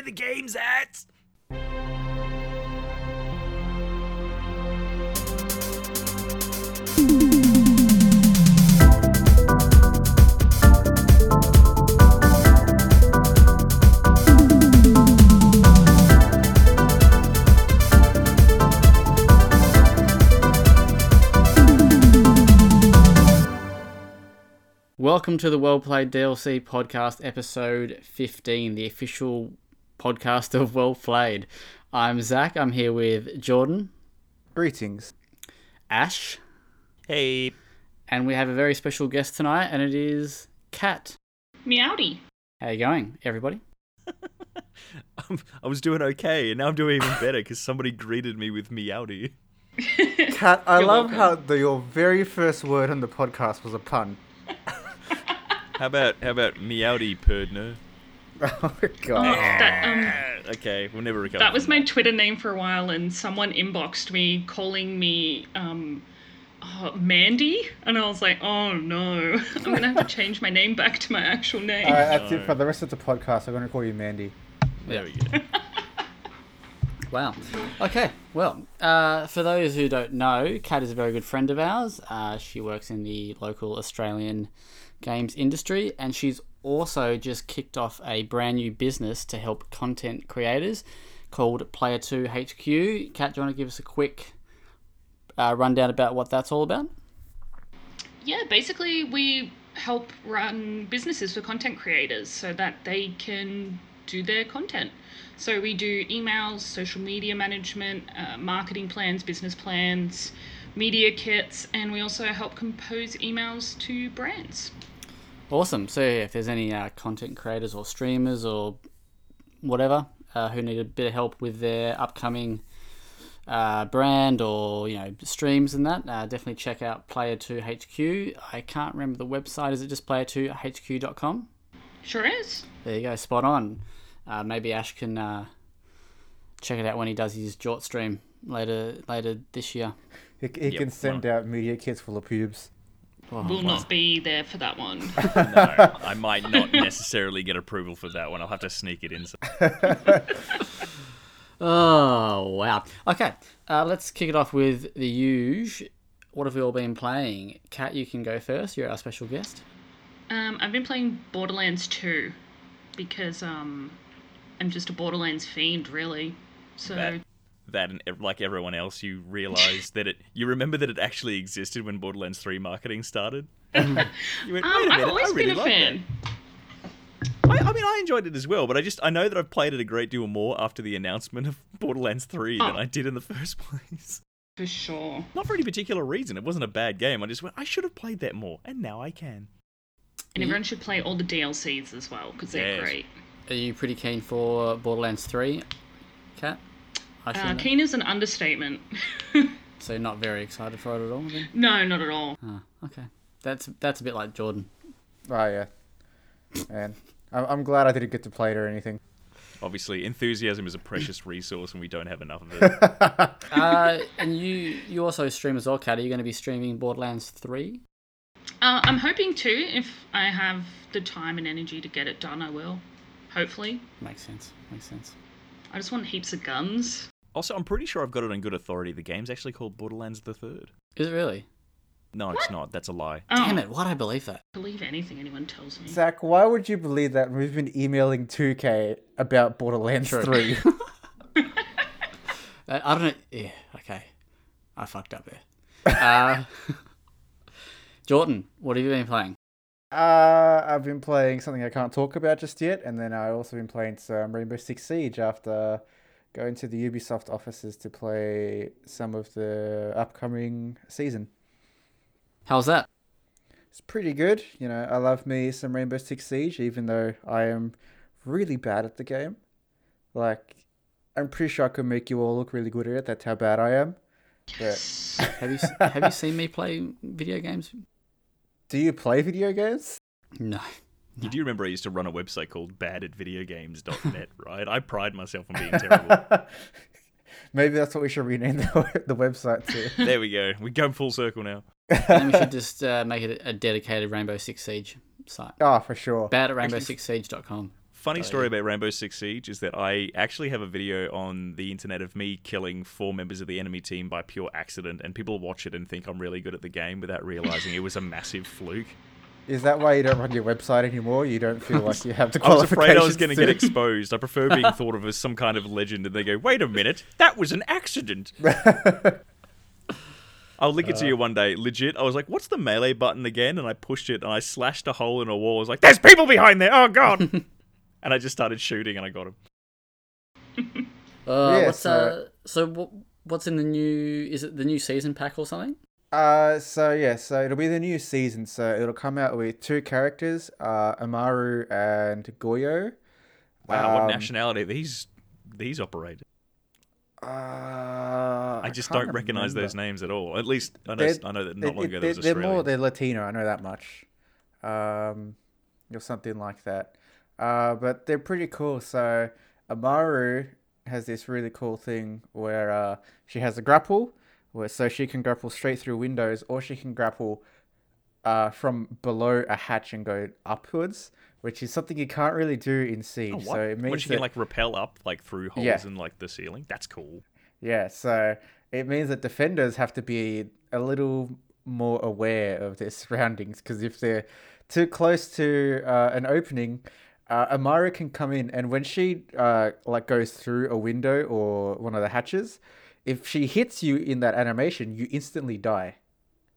Where the games at? Welcome to the Well Played DLC podcast, episode 15, the official podcast of Well Played. I'm Zach. I'm here with Jordan, Greetings. Ash, Hey, and we have a very special guest tonight, and it is Kat. Meowdy. How you going, everybody? I'm, was doing okay, and now I'm doing even better because somebody greeted me with meowdy. Kat, I You're love welcome. how the, your very first word on the podcast was a pun. How about how about meowdy perdner? Oh my Oh, god. that, um, Okay, we'll never recover. that was my Twitter name for a while, and someone inboxed me calling me um, oh, Mandy, and I was like, oh no, I'm gonna have to change my name back to my actual name. Alright, that's it for the rest of the podcast. I'm going to call you Mandy. There we go. Wow. Okay. Well, uh, for those who don't know, Kat is a very good friend of ours. Uh, she works in the local Australian games industry, and she's also just kicked off a brand new business to help content creators called Player Two HQ. Kat, do you want to give us a quick uh, rundown about what that's all about? Yeah, basically, we help run businesses for content creators so that they can do their content. So we do emails, social media management, uh, marketing plans, business plans, media kits, and we also help compose emails to brands. Awesome. So, yeah, if there's any uh, content creators or streamers or whatever uh, who need a bit of help with their upcoming uh, brand or you know streams and that, uh, definitely check out Player Two HQ. I can't remember the website. Is it just player2hq.com? Sure is. There you go. Spot on. Uh, maybe Ash can uh, check it out when he does his Jort stream later later this year. He, he Yep, can send out media kits full of pubes. Oh, Will wow. not be there for that one. no, I might not necessarily get approval for that one. I'll have to sneak it in. Oh wow. Okay, uh, let's kick it off with the huge. What have we all been playing? Kat, you can go first. You're our special guest. Um, I've been playing Borderlands 2 because um, I'm just a Borderlands fiend, really. So That, that and like everyone else, you realise that it. You remember that it actually existed when Borderlands 3 marketing started. you went, wait a um, minute, I've always I really been a like that." fan. I, I mean, I enjoyed it as well, but I just I know that I've played it a great deal more after the announcement of Borderlands 3 than Oh. I did in the first place. For sure. Not for any particular reason. It wasn't a bad game. I just went, I should have played that more, and now I can. And everyone should play all the DLCs as well because they're Yes. great. Are you pretty keen for Borderlands Three, Kat? I Uh, keen is an understatement. So you're not very excited for it at all, then? no, not at all. Oh, okay. That's that's a bit like Jordan. Oh, yeah. Man. I'm, I'm glad I didn't get to play it or anything. Obviously, enthusiasm is a precious resource, and we don't have enough of it. Uh, and you you also stream as well, Kat. Are you going to be streaming Borderlands Three? Uh, I'm hoping to. If I have the time and energy to get it done, I will. Hopefully. Makes sense. Makes sense. I just want heaps of guns. also, I'm pretty sure I've got it on good authority. The game's actually called Borderlands the Third. Is it really? No, it's not. That's a lie. Oh, Damn it! Why'd I believe that? Believe anything anyone tells me. Zach, why would you believe that we've been emailing 2K about Borderlands True. 3? I, I don't know. Yeah. Okay. I fucked up there. Uh, Jordan, what have you been playing? Uh, I've been playing something I can't talk about just yet, and then I also been playing some Rainbow Six Siege after going to the Ubisoft offices to play some of the upcoming season. How's that? It's pretty good, you know. I love me some Rainbow Six Siege, even though I am really bad at the game. Like, I'm pretty sure I could make you all look really good at it. That's how bad I am. But Have you have you seen me play video games? Do you play video games? No. Do you do remember I used to run a website called badatvideogames.net, right? I pride myself on being terrible. Maybe that's what we should rename the, the website to. there we go. We go full circle now. Then we should just uh, make it a dedicated Rainbow Six Siege site. Oh, for sure. Bad at rainbowsixsiege.com. Funny oh, story about Rainbow Six Siege is that I actually have a video on the internet of me killing four members of the enemy team by pure accident, and people watch it and think I'm really good at the game without realizing it was a massive fluke. Is that why you don't run your website anymore? You don't feel like you have the I was afraid I was going to get exposed. I prefer being thought of as some kind of legend, and they go, "Wait a minute, that was an accident." I'll link it to you uh. one day. Legit, I was like, "What's the melee button again?" And I pushed it, and I slashed a hole in a wall. I was like, "There's people behind there! Oh god!" And I just started shooting, and I got him. Uh, Yeah, what's so- uh, so what, what's in the new? Is it the new season pack or something? Uh, so yeah, so it'll be the new season. So it'll come out with two characters, uh, Amaru and Goyo. Wow, what Um, nationality these these operated? Uh, I just don't recognize those names at all. At least I know, They're- I know that They, not long ago there they, was they're more they're Latino. I know that much. Um, or something like that. Uh, but they're pretty cool. So Amaru has this really cool thing where uh, she has a grapple, where so she can grapple straight through windows, or she can grapple uh, from below a hatch and go upwards, which is something you can't really do in Siege. Oh? So it means she that can like rappel up like through holes Yeah. in like the ceiling. That's cool. Yeah, so it means that defenders have to be a little more aware of their surroundings because if they're too close to uh, an opening, uh, Amaru can come in, and when she uh, like goes through a window or one of the hatches, if she hits you in that animation, you instantly die.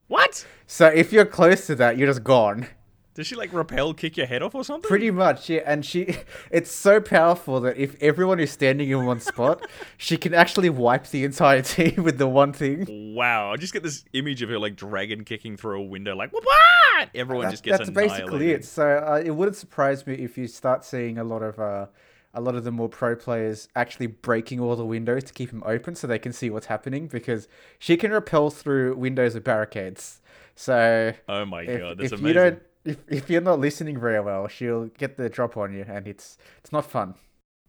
What? So if you're close to that, you're just gone. Does she like rappel kick your head off or something? Pretty much, yeah. And she, it's so powerful that if everyone is standing in one spot, she can actually wipe the entire team with the one thing. Wow, I just get this image of her like dragon kicking through a window, like what? Everyone That- just gets that's basically it. So uh, it wouldn't surprise me if you start seeing a lot of uh, a lot of the more pro players actually breaking all the windows to keep them open so they can see what's happening because she can repel through windows with barricades. So Oh my if, god, that's if amazing. you don't if, if you're not listening very well, she'll get the drop on you, and it's it's not fun.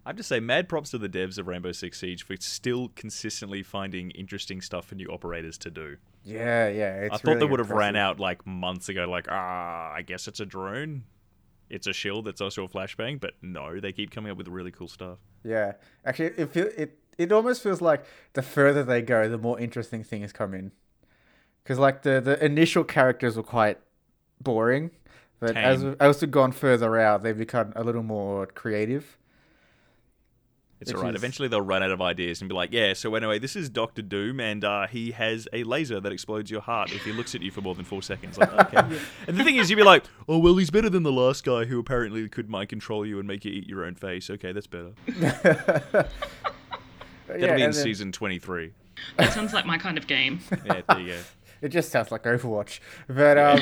I have to say, mad props to the devs of Rainbow Six Siege for still consistently finding interesting stuff for new operators to do. Yeah, yeah. I thought they really would have ran out like months ago, like, ah, I guess it's a drone. It's a shield that's also a flashbang, but no, they keep coming up with really cool stuff. Yeah, actually, it feel it it almost feels like the further they go, the more interesting things come in. Because like the the initial characters were quite boring, but as Tame. we- as we've gone further out, they've become a little more creative. It's alright. is- Eventually, they'll run out of ideas and be like, "Yeah, so anyway, this is Doctor Doom, and uh, he has a laser that explodes your heart if he looks at you for more than four seconds." Like, okay. And the thing is, you'd be like, "Oh well, he's better than the last guy who apparently could mind control you and make you eat your own face." Okay, that's better. But That'll yeah, be in then- season twenty-three. That sounds like my kind of game. Yeah, there you go. It just sounds like Overwatch. But um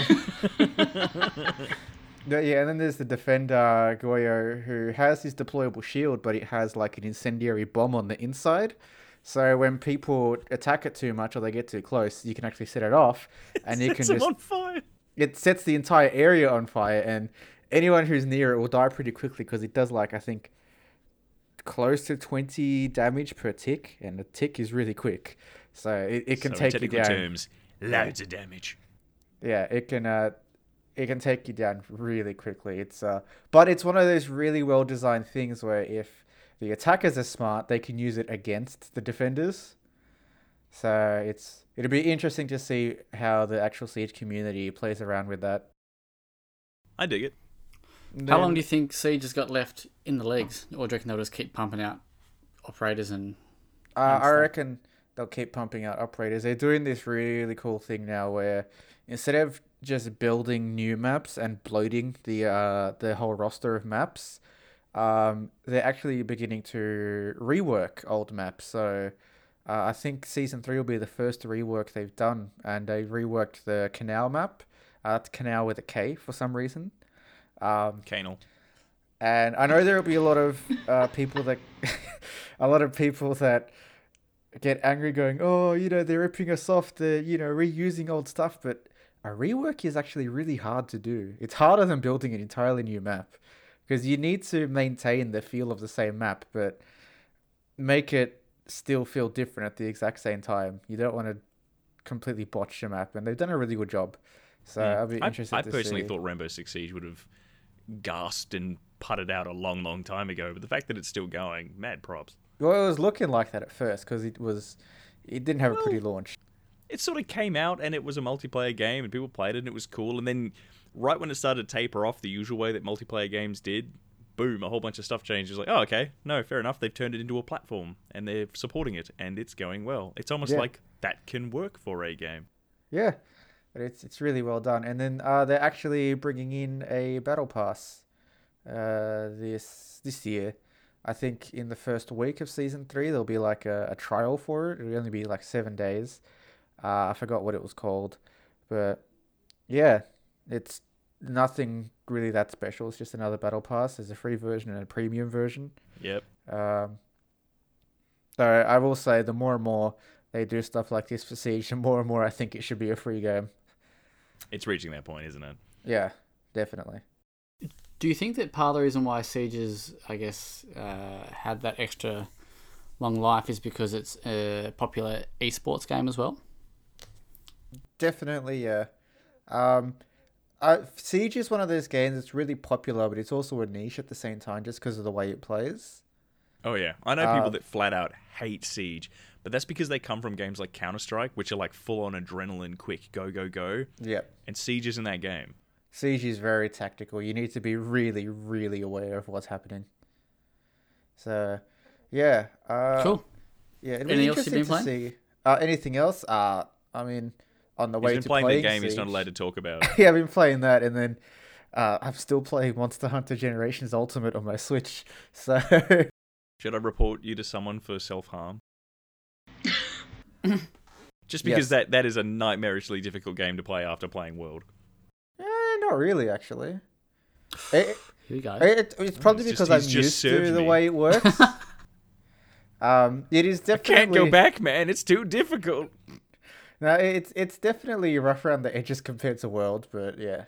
no, yeah, and then there's the defender Goyo who has his deployable shield, but it has like an incendiary bomb on the inside. So when people attack it too much or they get too close, you can actually set it off, and you can just on fire. it sets the entire area on fire, and anyone who's near it will die pretty quickly because it does like I think close to twenty damage per tick, and the tick is really quick, so it, it can So take you down. terms, loads of damage. Yeah, it can uh it can take you down really quickly. It's uh but it's one of those really well designed things where if the attackers are smart, they can use it against the defenders. So it's it'll be interesting to see how the actual siege community plays around with that. I dig it. How long do you think Siege has got left in the legs, or do you reckon they'll just keep pumping out operators and? Uh, I stuff? reckon they'll keep pumping out operators. They're doing this really cool thing now where instead of just building new maps and bloating the uh, the whole roster of maps, um, they're actually beginning to rework old maps. So uh, I think season three will be the first rework they've done, and they reworked the canal map. Uh, canal with a K for some reason. Um, Canal. and I know there will be a lot of uh, people that, a lot of people that get angry, going, "Oh, you know, they're ripping us off. They're you know reusing old stuff." But a rework is actually really hard to do. It's harder than building an entirely new map because you need to maintain the feel of the same map, but make it still feel different at the exact same time. You don't want to completely botch your map, and they've done a really good job. So Yeah. I'll be interested. I, to personally see. thought Rainbow Six Siege would have gasped and putted out a long, long time ago. But the fact that it's still going, mad props. Well, it was looking like that at first because it was, it didn't have a pretty launch. It sort of came out and it was a multiplayer game and people played it and it was cool. And then right when it started to taper off the usual way that multiplayer games did, boom, a whole bunch of stuff changed. It was like, oh, okay, no, fair enough. They've turned it into a platform and they're supporting it and it's going well. It's almost Yeah. like that can work for a game. Yeah, but it's it's really well done. And then uh, they're actually bringing in a battle pass, uh, this this year. I think in the first week of season three there'll be like a, a trial for it. It'll only be like seven days. Uh, I forgot what it was called, but yeah, it's nothing really that special. It's just another battle pass. There's a free version and a premium version. Yep. Um, so I will say the more and more they do stuff like this for Siege, the more and more I think it should be a free game. It's reaching that point, isn't it? Yeah, definitely. Do you think that part of the reason why Sieges, I guess, uh, had that extra long life is because it's a popular esports game as well? Definitely, yeah. Um, I, Siege is one of those games that's really popular, but it's also a niche at the same time just because of the way it plays. Oh yeah, I know people Uh, that flat out hate Siege, but that's because they come from games like Counter Strike, which are like full on adrenaline, quick, go go go, Yep. and Siege isn't that game. Siege is very tactical. You need to be really, really aware of what's happening. So, yeah. Uh, Cool. Yeah, it'll Anything be else you've interesting been to see. Uh, anything else? Uh, I mean, on the way been to playing the playing game he's not allowed to talk about. yeah, I've been playing that, and then uh, I'm still playing Monster Hunter Generations Ultimate on my Switch. So Should I report you to someone for self harm? Just because Yes. that, that is a nightmarishly difficult game to play after playing World. Not really, actually. It, Here we go. it, it's probably It's just- because I'm just used to served the me. way it works. um, it is definitely Can't go back, man. It's too difficult. No, it's it's definitely rough around the edges compared to World, but yeah,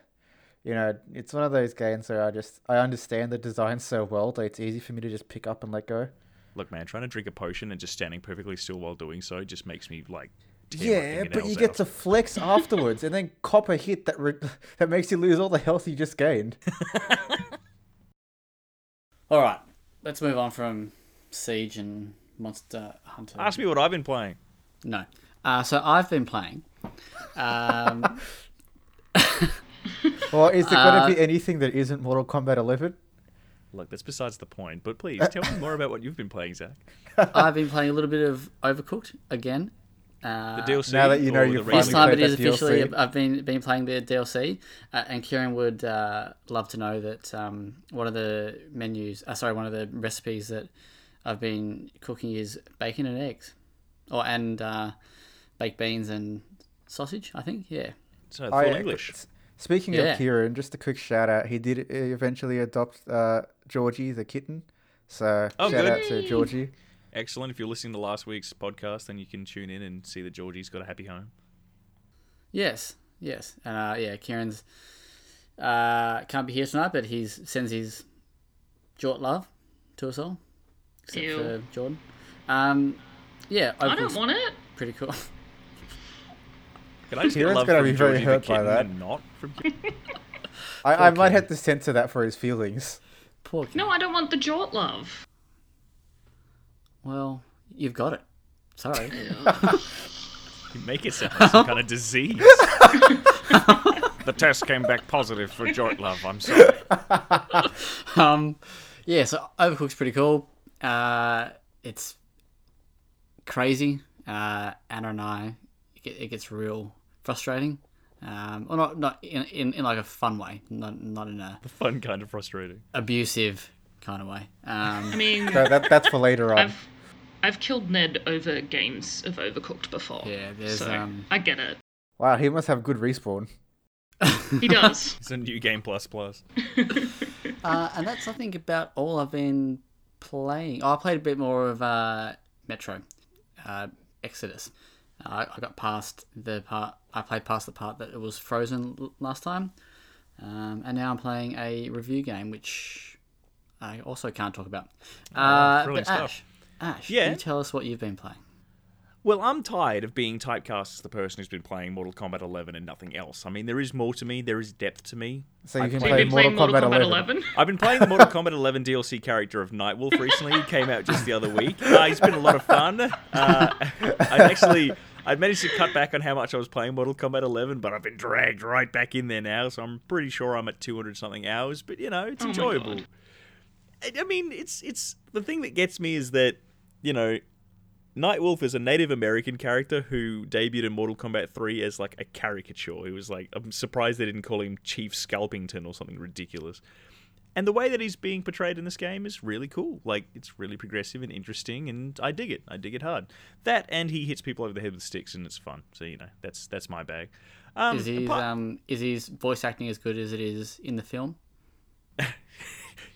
you know, it's one of those games where I just I understand the design so well that it's easy for me to just pick up and let go. Look, man, trying to drink a potion and just standing perfectly still while doing so just makes me like. Tear Yeah, but you get out. to flex afterwards and then cop a hit that re- that makes you lose all the health you just gained. All right, let's move on from Siege and Monster Hunter. Ask me what I've been playing. No. Uh, so I've been playing. Um, Or is there Uh, going to be anything that isn't Mortal Kombat 11? Look, that's besides the point. But please tell me more about what you've been playing, Zach. I've been playing a little bit of Overcooked again. Uh, The DLC. now that you know or you the finally This time it played is that officially. DLC. I've been been playing the DLC, uh, and Kieran would uh, love to know that um, one of the menus, uh, sorry, one of the recipes that I've been cooking is bacon and eggs, or and uh, baked beans and sausage. I think, yeah. So, Oh, full yeah, English. s- Speaking Yeah. of Kieran, just a quick shout out. He did uh, eventually adopt uh, Georgie the kitten. So Oh, shout good. out to Georgie. Excellent. If you're listening to last week's podcast, then you can tune in and see that Georgie's got a happy home. Yes, yes, and uh, yeah, Kieran's uh, can't be here tonight, but he sends his Jort love to us all, except Ew. for Jordan. Um, yeah, I don't want it. pretty cool. Can I just Kieran's love gonna be very Georgie the hurt by that. not from I, I might have to censor that for his feelings. Poor kid. No, I don't want the jort love. Well, you've got it. Sorry. You make it sound like some kind of disease. the test came back positive for joint love. I'm sorry. um, yeah, so Overcooked's pretty cool. Uh, it's crazy. Uh, Anna and I, it, gets real frustrating. Um, or not, not in, in, in like a fun way, not not in a The fun kind of frustrating. abusive kind of way. I Um, mean, So that, that's for later on. I've I've killed Ned over games of Overcooked before. Yeah, there's, so um, I get it. Wow, he must have good respawn. He does. It's a new game plus plus. uh, and that's I think about all I've been playing. Oh, I played a bit more of uh, Metro, uh, Exodus. I, I got past the part. I played past the part that it was frozen l- last time, um, and now I'm playing a review game which I also can't talk about. Uh, thrilling but stuff. Ash, Ash, Yeah? you tell us what you've been playing. Well, I'm tired of being typecast as the person who's been playing Mortal Kombat 11 and nothing else. I mean, there is more to me. There is depth to me. So you I can play- You've play been Mortal playing Mortal Kombat, Kombat 11. 11. I've been playing the Mortal Kombat 11 DLC character of Nightwolf recently. He came out just the other week. Uh, he's been a lot of fun. Uh, I actually, I managed to cut back on how much I was playing Mortal Kombat 11, but I've been dragged right back in there now. So I'm pretty sure I'm at 200 something hours. But you know, it's Oh enjoyable. I I mean, it's it's the thing that gets me is that you know, Nightwolf is a Native American character who debuted in Mortal Kombat 3 as like a caricature. He was like, I'm surprised they didn't call him Chief Scalpington or something ridiculous. And the way that he's being portrayed in this game is really cool. Like, it's really progressive and interesting, and I dig it. I dig it hard. That and he hits people over the head with sticks, and it's fun. So you know, that's that's my bag. Um, Is his apart- um is his voice acting as good as it is in the film?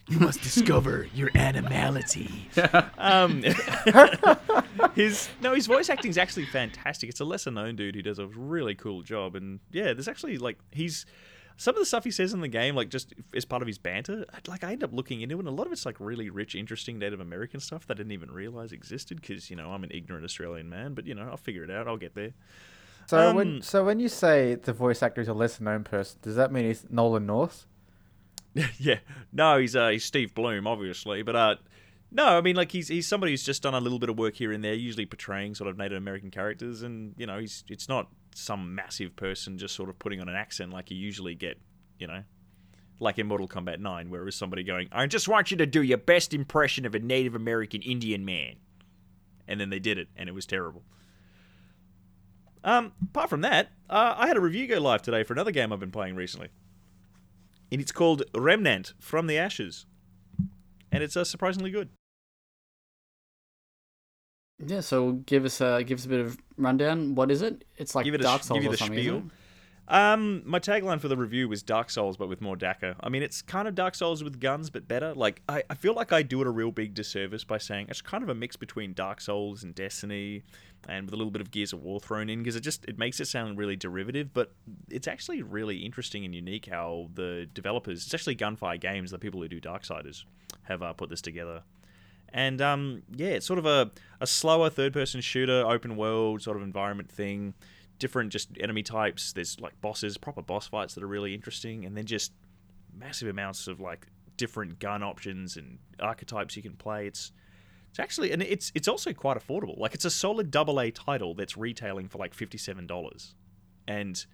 You must discover your animality. um, his no, his voice acting is actually fantastic. It's a lesser known dude who does a really cool job, and yeah, there's actually like he's some of the stuff he says in the game, like just as part of his banter. Like I end up looking into it, and a lot of it's like really rich, interesting Native American stuff that I didn't even realize existed because you know I'm an ignorant Australian man, but you know I'll figure it out. I'll get there. So Um, when so when you say the voice actor is a lesser known person, does that mean he's Nolan North? yeah. No, he's uh, he's Steve Blum, obviously, but uh, no, I mean like he's he's somebody who's just done a little bit of work here and there, usually portraying sort of Native American characters, and you know he's it's not some massive person just sort of putting on an accent like you usually get, you know, like in Mortal Kombat Nine, where it was somebody going, "I just want you to do your best impression of a Native American Indian man," and then they did it, and it was terrible. Um, apart from that, uh, I had a review go live today for another game I've been playing recently and it's called Remnant from the Ashes, and it's uh, surprisingly good. Yeah, so give us a give us a bit of rundown. What is it? It's like Give it a Dark sh- Souls give you or the something. spiel. Um, my tagline for the review was Dark Souls, but with more dakka. I mean, it's kind of Dark Souls with guns, but better. Like, I, I feel like I do it a real big disservice by saying it's kind of a mix between Dark Souls and Destiny, and with a little bit of Gears of War thrown in, because it just it makes it sound really derivative. But it's actually really interesting and unique how the developers, especially Gunfire Games, the people who do Darksiders, have uh, put this together. And um, yeah, it's sort of a, a slower third person shooter, open world sort of environment thing. Different just enemy types. There's like bosses, proper boss fights that are really interesting, and then just massive amounts of like different gun options and archetypes you can play. It's it's actually and it's it's also quite affordable. Like it's a solid double A title that's retailing for like fifty seven dollars, and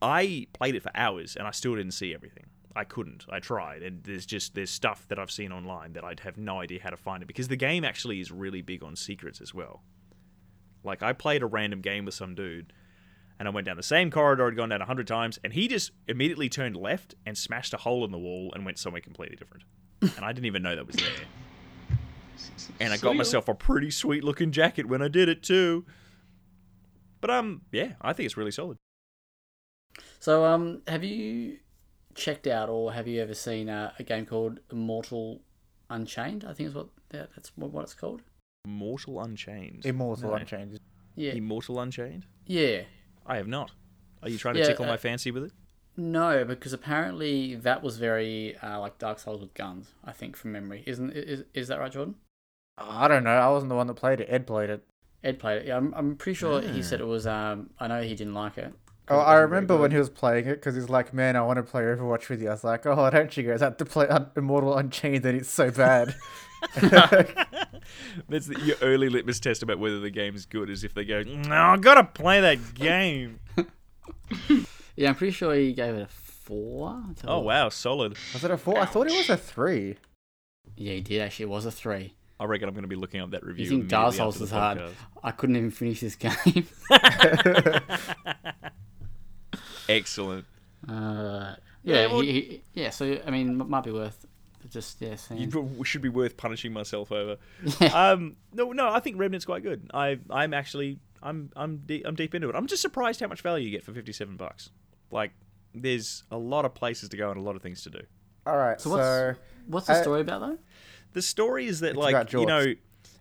I played it for hours and I still didn't see everything. I couldn't. I tried, and there's just there's stuff that I've seen online that I'd have no idea how to find it because the game actually is really big on secrets as well. Like I played a random game with some dude, and I went down the same corridor I'd gone down a hundred times, and he just immediately turned left and smashed a hole in the wall and went somewhere completely different, and I didn't even know that was there. And I got myself a pretty sweet looking jacket when I did it too. But um, yeah, I think it's really solid. So um, have you checked out or have you ever seen uh, a game called Immortal Unchained? I think is what yeah, that's what, what it's called. Mortal Unchained. Immortal No. Unchained. Yeah, Immortal Unchained. yeah. I have not. Are you trying to Yeah, tickle uh, my fancy with it? No, because apparently that was very uh, like Dark Souls with guns. I think from memory, isn't is is that right, Jordan? I don't know. I wasn't the one that played it. Ed played it. Ed played it. Yeah, I'm, I'm pretty sure he said it was. Um, I know he didn't like it. 'cause Oh, it I remember when he was playing it because he's like, "Man, I want to play Overwatch with you." I was like, "Oh, don't you guys have to play Un- Immortal Unchained? And it's so bad." That's the, your early litmus test about whether the game's good is if they go, no, I gotta play that game. Yeah, I'm pretty sure he gave it a four. Let's have a oh look. wow, solid. was it a four? I thought it was a three. Yeah, he did actually. It was a three. I reckon I'm gonna be looking up that review. You think Dark immediately Souls is hard? I couldn't even finish this game. Excellent. uh, Yeah, yeah, well- he, he, yeah. So I mean, it might be worth just yeah. You should be worth punishing myself over. Um, no, no, I think Remnant's quite good. I, I'm actually, I'm, I'm, de- I'm deep into it. I'm just surprised how much value you get for 57 bucks. Like, there's a lot of places to go and a lot of things to do. All right, So so, what's- What's the Uh, story about though? The story is that, It's like, you know,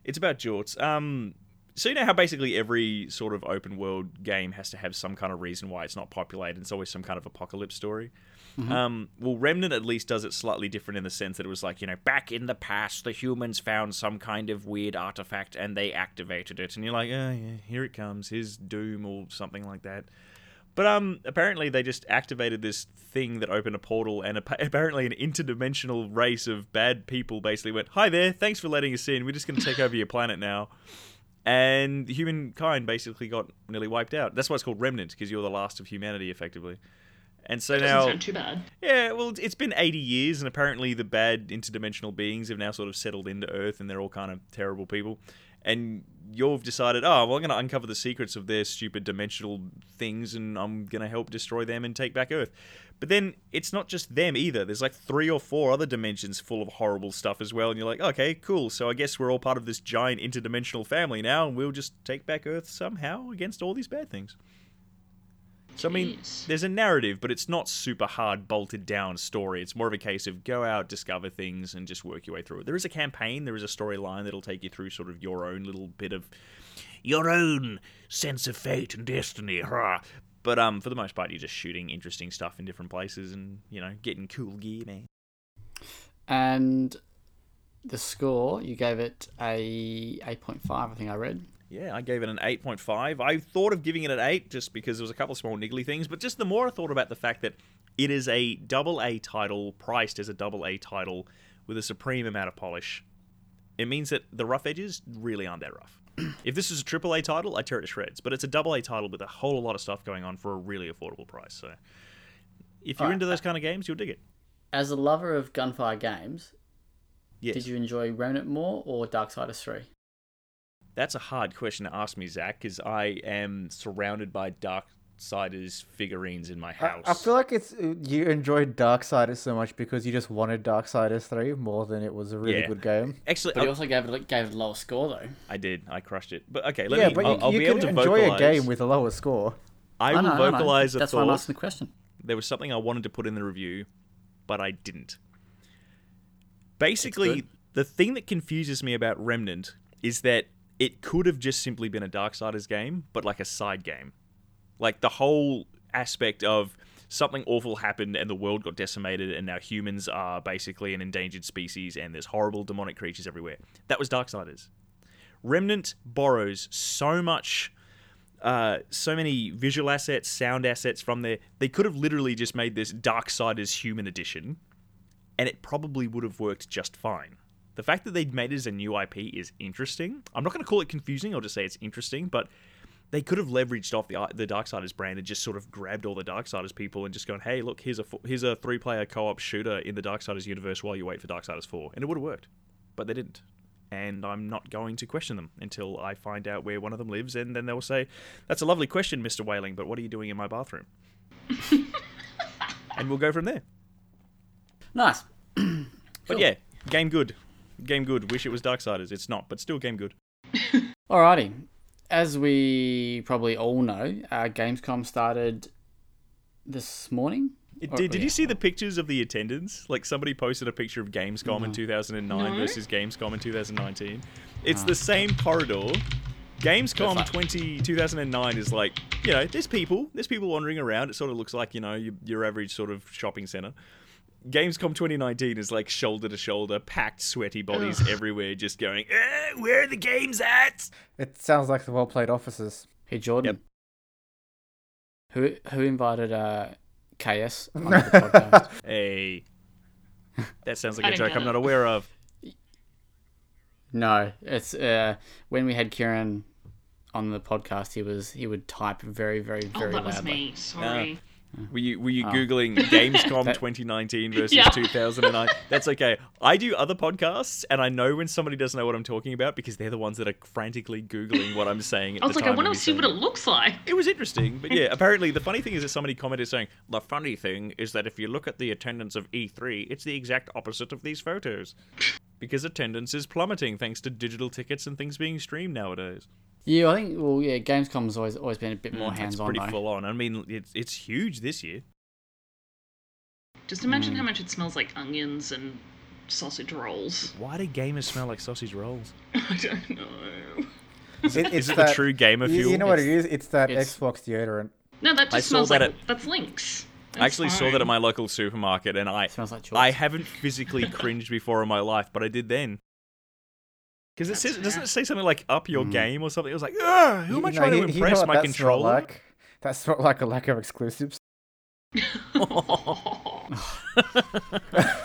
it's about jorts. Um, so you know how basically every sort of open world game has to have some kind of reason why it's not populated. It's always some kind of apocalypse story. Um, well, Remnant at least does it slightly different in the sense that it was like, you know, back in the past, the humans found some kind of weird artifact and they activated it. And you're like, oh, yeah, here it comes. Here's Doom or something like that. But um, apparently they just activated this thing that opened a portal, and appa- apparently an interdimensional race of bad people basically went, "Hi there, thanks for letting us in. We're just going to take over your planet now." And humankind basically got nearly wiped out. That's why it's called Remnant, because you're the last of humanity, effectively. And so now, too bad. yeah, well, it's been 80 years, and apparently the bad interdimensional beings have now sort of settled into Earth, and they're all kind of terrible people. And you've decided, oh, well, I'm going to uncover the secrets of their stupid dimensional things, and I'm going to help destroy them and take back Earth. But then it's not just them either. There's like three or four other dimensions full of horrible stuff as well, and you're like, okay, cool. So I guess we're all part of this giant interdimensional family now, and we'll just take back Earth somehow against all these bad things. So I mean, Jeez. there's a narrative, but it's not super hard bolted down story. It's more of a case of go out, discover things, and just work your way through it. There is a campaign, there is a storyline that'll take you through sort of your own little bit of your own sense of fate and destiny. Hurrah. But um, for the most part, you're just shooting interesting stuff in different places and you know getting cool gear, man. And the score, you gave it a 8.5, I think I read. Yeah, I gave it an 8.5. I thought of giving it an 8 just because there was a couple of small niggly things, but just the more I thought about the fact that it is a double A title, priced as a double A title with a supreme amount of polish, it means that the rough edges really aren't that rough. if this is a triple A title, I tear it to shreds, but it's a double A title with a whole lot of stuff going on for a really affordable price. So if you're Alright. into those uh, kind of games, you'll dig it. As a lover of gunfire games, Yes. did you enjoy Remnant more or Darksiders 3? That's a hard question to ask me, Zach, because I am surrounded by dark Darksiders figurines in my house. I feel like it's uh, you enjoyed Darksiders so much because you just wanted Darksiders 3 more than it was a really Yeah. good game. Actually, But you also gave it, gave it a lower score, though. I did. I crushed it. But okay, let yeah, me. but I'll, you, I'll you be can able to enjoy vocalize. a game with a lower score. I I will know, I know. vocalize a That's why I'm asking the question. There was something I wanted to put in the review, but I didn't. Basically, the thing that confuses me about Remnant is that it could have just simply been a Darksiders game, but like a side game. Like the whole aspect of something awful happened and the world got decimated and now humans are basically an endangered species and there's horrible demonic creatures everywhere. That was Darksiders. Remnant borrows so much uh, so many visual assets, sound assets from there. They could have literally just made this Darksiders Human Edition, and it probably would have worked just fine. The fact that they made it as a new IP is interesting. I'm not going to call it confusing. I'll just say it's interesting, but they could have leveraged off the uh, the Darksiders brand and just sort of grabbed all the Darksiders people and just gone, "Hey, look, here's a here's a three player co op shooter in the Darksiders universe while you wait for Darksiders 4," and it would have worked. But they didn't and I'm not going to question them until I find out where one of them lives, and then they'll say, "That's a lovely question, Mister Whaling, but what are you doing in my bathroom?" and we'll go from there. Nice. But Cool. yeah, game good, game good. Wish it was Darksiders. It's not, but still game good. Alrighty. As we probably all know, uh, Gamescom started this morning. It Or- did. Did yeah. you see the pictures of the attendance? Like somebody posted a picture of Gamescom in 2009 No. versus Gamescom in 2019. It's the same corridor. Gamescom like- 20, 2009 is like, you know, there's people, there's people wandering around. It sort of looks like, you know, your, your average sort of shopping center. Gamescom 2019 is like shoulder to shoulder, packed, sweaty bodies everywhere, just going, eh, where are the games at? It sounds like the well played officers. Hey Jordan. Yep. Who who invited uh, KS on the podcast? Hey. That sounds like a joke I'm not aware of. No, it's uh, when we had Kieran on the podcast. He was he would type very very very. Oh, very that was loudly. me. Sorry. Were you were you Oh. googling Gamescom That- 2019 versus Yeah. 2009? That's okay. I do other podcasts, and I know when somebody doesn't know what I'm talking about because they're the ones that are frantically googling what I'm saying. At I was like, I want to see what it looks like. It was interesting, but yeah. Apparently, the funny thing is that somebody commented saying the funny thing is that if you look at the attendance of E3, it's the exact opposite of these photos. Because attendance is plummeting thanks to digital tickets and things being streamed nowadays. Yeah, I think well, yeah, Gamescom's always always been a bit more Mm, hands it's on pretty though. full on. I mean, it's it's huge this year. Just imagine how much it smells like onions and sausage rolls. Why do gamers smell like sausage rolls? I don't know. It, it's Is it that, the true gamer you, fuel? you know what it is? It's that it's- Xbox deodorant. No, that just saw smells that like at- that's Lynx. I actually saw that at my local supermarket, and I Smells like I haven't physically cringed before in my life, but I did then. Because it That's says, doesn't it say something like "up your Mm. game" or something? It was like, Ugh, who am I You know, trying you- to you know impress? my that's not controller? Like? That's not like a lack of exclusives.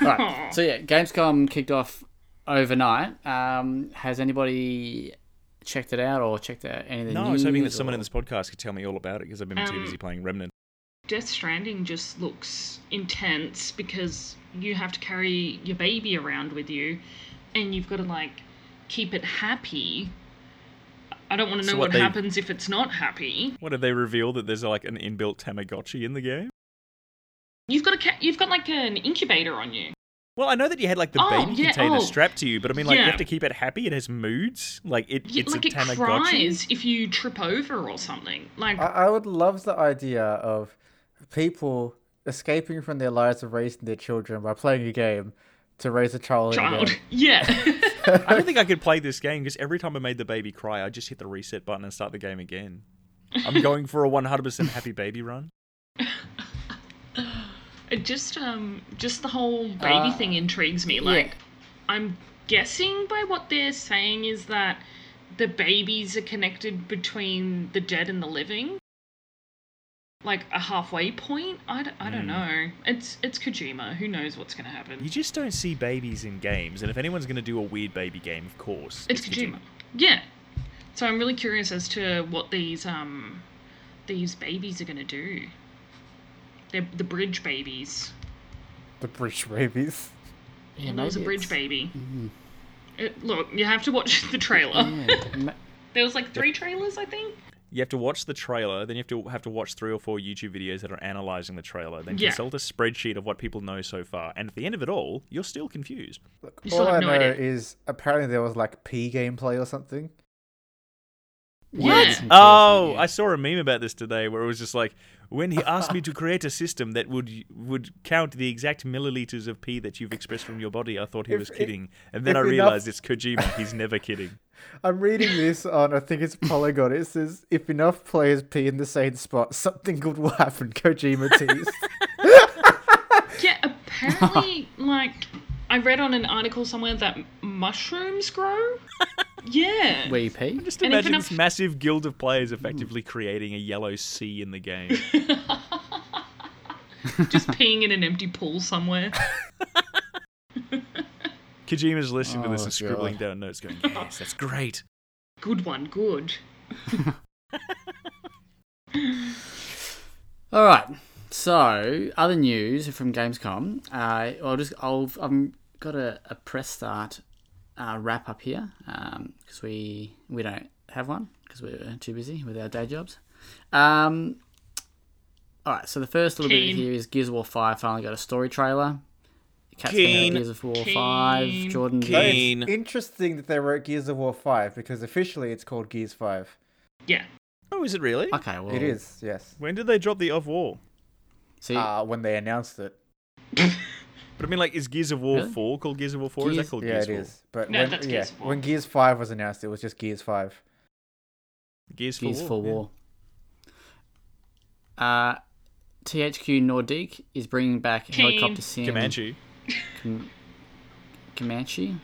Right. So yeah, Gamescom kicked off overnight. Um, has anybody checked it out or checked out any of the No, I was hoping that someone in this podcast could tell me all about it because I've been too Um, busy playing Remnant. Death Stranding just looks intense because you have to carry your baby around with you and you've got to like keep it happy. I don't want to So know what what, they- happens if it's not happy. What did they reveal that there's like an inbuilt Tamagotchi in the game? You've got a ca- you've got like an incubator on you. Well, I know that you had like the Oh, baby yeah, container oh. strapped to you, but I mean, like you have to keep it happy. It has moods. Like it, Y- it's like a it Tamagotchi. cries if you trip over or something. Like I, I would love the idea of people escaping from their lives of raising their children by playing a game to raise a child. child. Yeah. I don't think I could play this game because every time I made the baby cry, I just hit the reset button and start the game again. I'm going for a 100% happy baby run. It just um just the whole baby Uh, thing intrigues me. yeah. Like I'm guessing by what they're saying is that the babies are connected between the dead and the living. Like a halfway point? I don't, I don't Hmm. know. It's it's Kojima. Who knows what's going to happen? You just don't see babies in games, and if anyone's going to do a weird baby game, of course, it's Kojima. Yeah. So I'm really curious as to what these um these babies are going to do. They're the bridge babies. The bridge babies. Yeah, there was a bridge it's- baby. Mhm. It, look, you have to watch the trailer. Yeah, There was like three trailers, I think. You have to watch the trailer, then you have to have to watch three or four YouTube videos that are analyzing the trailer, then Yeah. consult a spreadsheet of what people know so far, and at the end of it all, you're still confused. Look, You still all I no know idea. is apparently there was like P gameplay or something. Yeah. Oh, I saw a meme about this today where it was just like when he asked me to create a system that would would count the exact milliliters of pee that you've expressed from your body, I thought he If- was kidding, and then I if enough- realized it's Kojima. He's never kidding. I'm reading this on, I think it's Polygon. It says, if enough players pee in the same spot, something good will happen. Kojima teased. Yeah, apparently, like, I read on an article somewhere that mushrooms grow. Yeah. Where you pee? Just And if imagine enough- this massive guild of players effectively creating a yellow sea in the game. Just peeing in an empty pool somewhere. Kojima's listening to this Oh, and scribbling God. down notes, going, "Yes, that's great." Good one, good. All right. So, other news from Gamescom. Uh, I'll just I'll I've got a, a press start uh, wrap up here because we we don't have one because we're too busy with our day jobs. Um, all right. So the first little Keen. bit here is Gears of War Five finally got a story trailer. Kat's Keen. Gears of War Five. Keen. Jordan. Keen. It's interesting that they wrote Gears of War 5 because officially it's called Gears 5. Yeah. Oh, is it really? Okay. Well, It is, yes. When did they drop the off war? See, Uh, when they announced it. But I mean, like, is Gears of War Really? 4 called Gears of War 4? Or is that called Yeah, Gears it 4? is. But No, when, that's yeah, Gears of War. when Gears 5 was announced, it was just Gears 5. Gears, Gears for for War. War. Uh, THQ Nordic is bringing back Keen. helicopter sim. Comanche. Com- Comanche.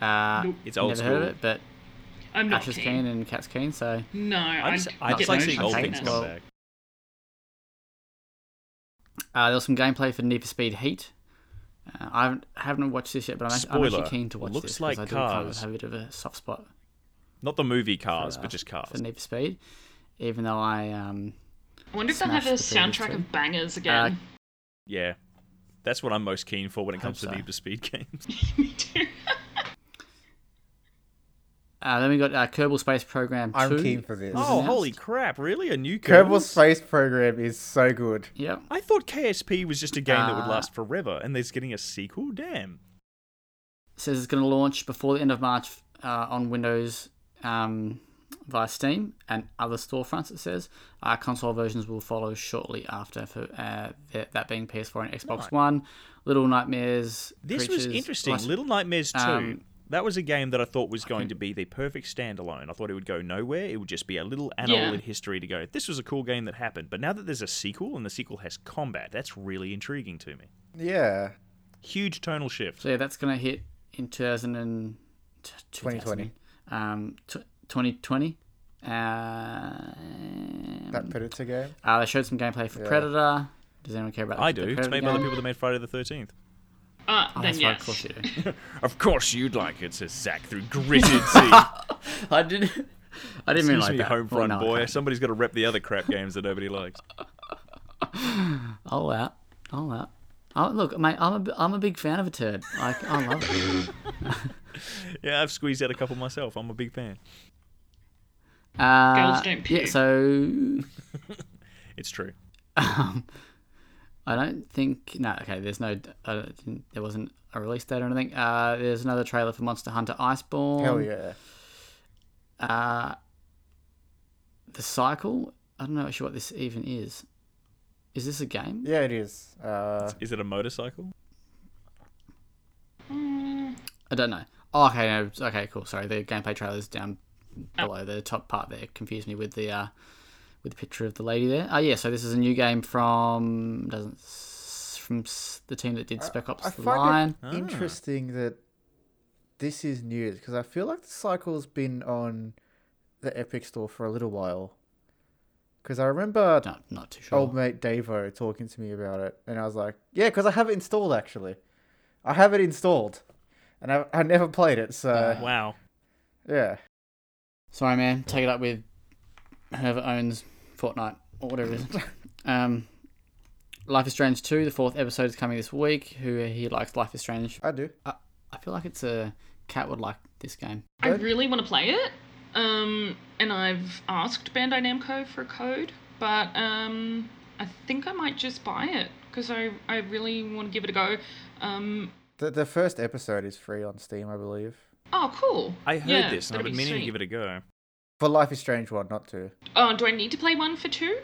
Uh, Nope. It's old never school. heard of it, but I'm not Ash is keen. keen and Kat's keen, so No, I just, I Not just like seeing old okay, things well- come back. uh, there was some gameplay for Need for Speed Heat. Uh, I haven't, haven't watched this yet, but I'm, act- I'm actually keen to watch looks this because like I do kind of have a bit of a soft spot Not the movie Cars, for, uh, but just Cars. for Need for Speed, even though I um, I wonder if they'll have a the soundtrack of bangers again. Yeah. That's what I'm most keen for when it Hope comes to so. Need for Speed games. Me too. uh, then we got uh, Kerbal Space Program 2. I'm keen for this. oh, announced. holy crap. Really? A new Kerbal Kerbal? Space Program is so good. Yep. I thought KSP was just a game that would Uh, last forever, and there's getting a sequel? Damn. says it's going to launch before the end of March uh, on Windows um, via Steam and other storefronts. It says uh, console versions will follow shortly after, for uh, that, that being PS4 and Xbox Nice. One. Little Nightmares. This was interesting. Last- Little Nightmares 2. um, That was a game that I thought was going to be the perfect standalone. I thought it would go nowhere. It would just be a little annal Yeah. in history to go, this was a cool game that happened. But now that there's a sequel and the sequel has combat, that's really intriguing to me. Yeah. Huge tonal shift. So yeah, that's going to hit in 2000 and, t- 2020. 2000, Um, t- 2020. Uh, That Predator game. uh, they showed some gameplay for Yeah. Predator. Does anyone care about that? I the do. It's Predator made by the people that made Friday the 13th. Uh, Oh, then that's right, of course you do. Of course you'd like it, says Zach through gritted teeth. I didn't. I didn't mean Excuse like me, that. home Well, no, boy. Somebody's got to rep the other crap games that nobody likes. All out. All out. Oh, look, mate, I'm a, bi- I'm a big fan of a turd. Like, I love it. Yeah, I've squeezed out a couple myself. I'm a big fan. Uh, Girls don't Yeah, puke. so It's true. um, I don't think. No, okay. There's no. I there wasn't a release date or anything. Uh, there's another trailer for Monster Hunter Iceborne. Hell yeah. Uh, the cycle. I don't know actually what this even is. Is this a game? Yeah, it is. Uh, Is it a motorcycle? Mm, I don't know. Oh, okay, no, okay, cool. Sorry, the gameplay trailer's down Oh. below the top part there. Confused me with the uh, with the picture of the lady there. Oh yeah, so this is a new game from doesn't from the team that did Spec Ops: I The Line. it interesting that this is news because I feel like the cycle's been on the Epic Store for a little while. Because I remember No, not too sure. old mate Davo talking to me about it, and I was like, "Yeah, because I have it installed actually. I have it installed, and I I never played it, so Uh, Wow. yeah." Sorry, man. Take it up with whoever owns Fortnite or whatever it is. um, Life is Strange 2, the fourth episode is coming this week. Who he likes Life is Strange? I do. I, I feel like it's a cat would like this game. I really want to play it. Um, and I've asked Bandai Namco for a code, but um, I think I might just buy it because I, I really want to give it a go. Um, The the first episode is free on Steam, I believe. oh, cool. I heard Yeah, this and I've been be meaning to give it a go. For Life is Strange one, not two. Oh, do I need to play one for two?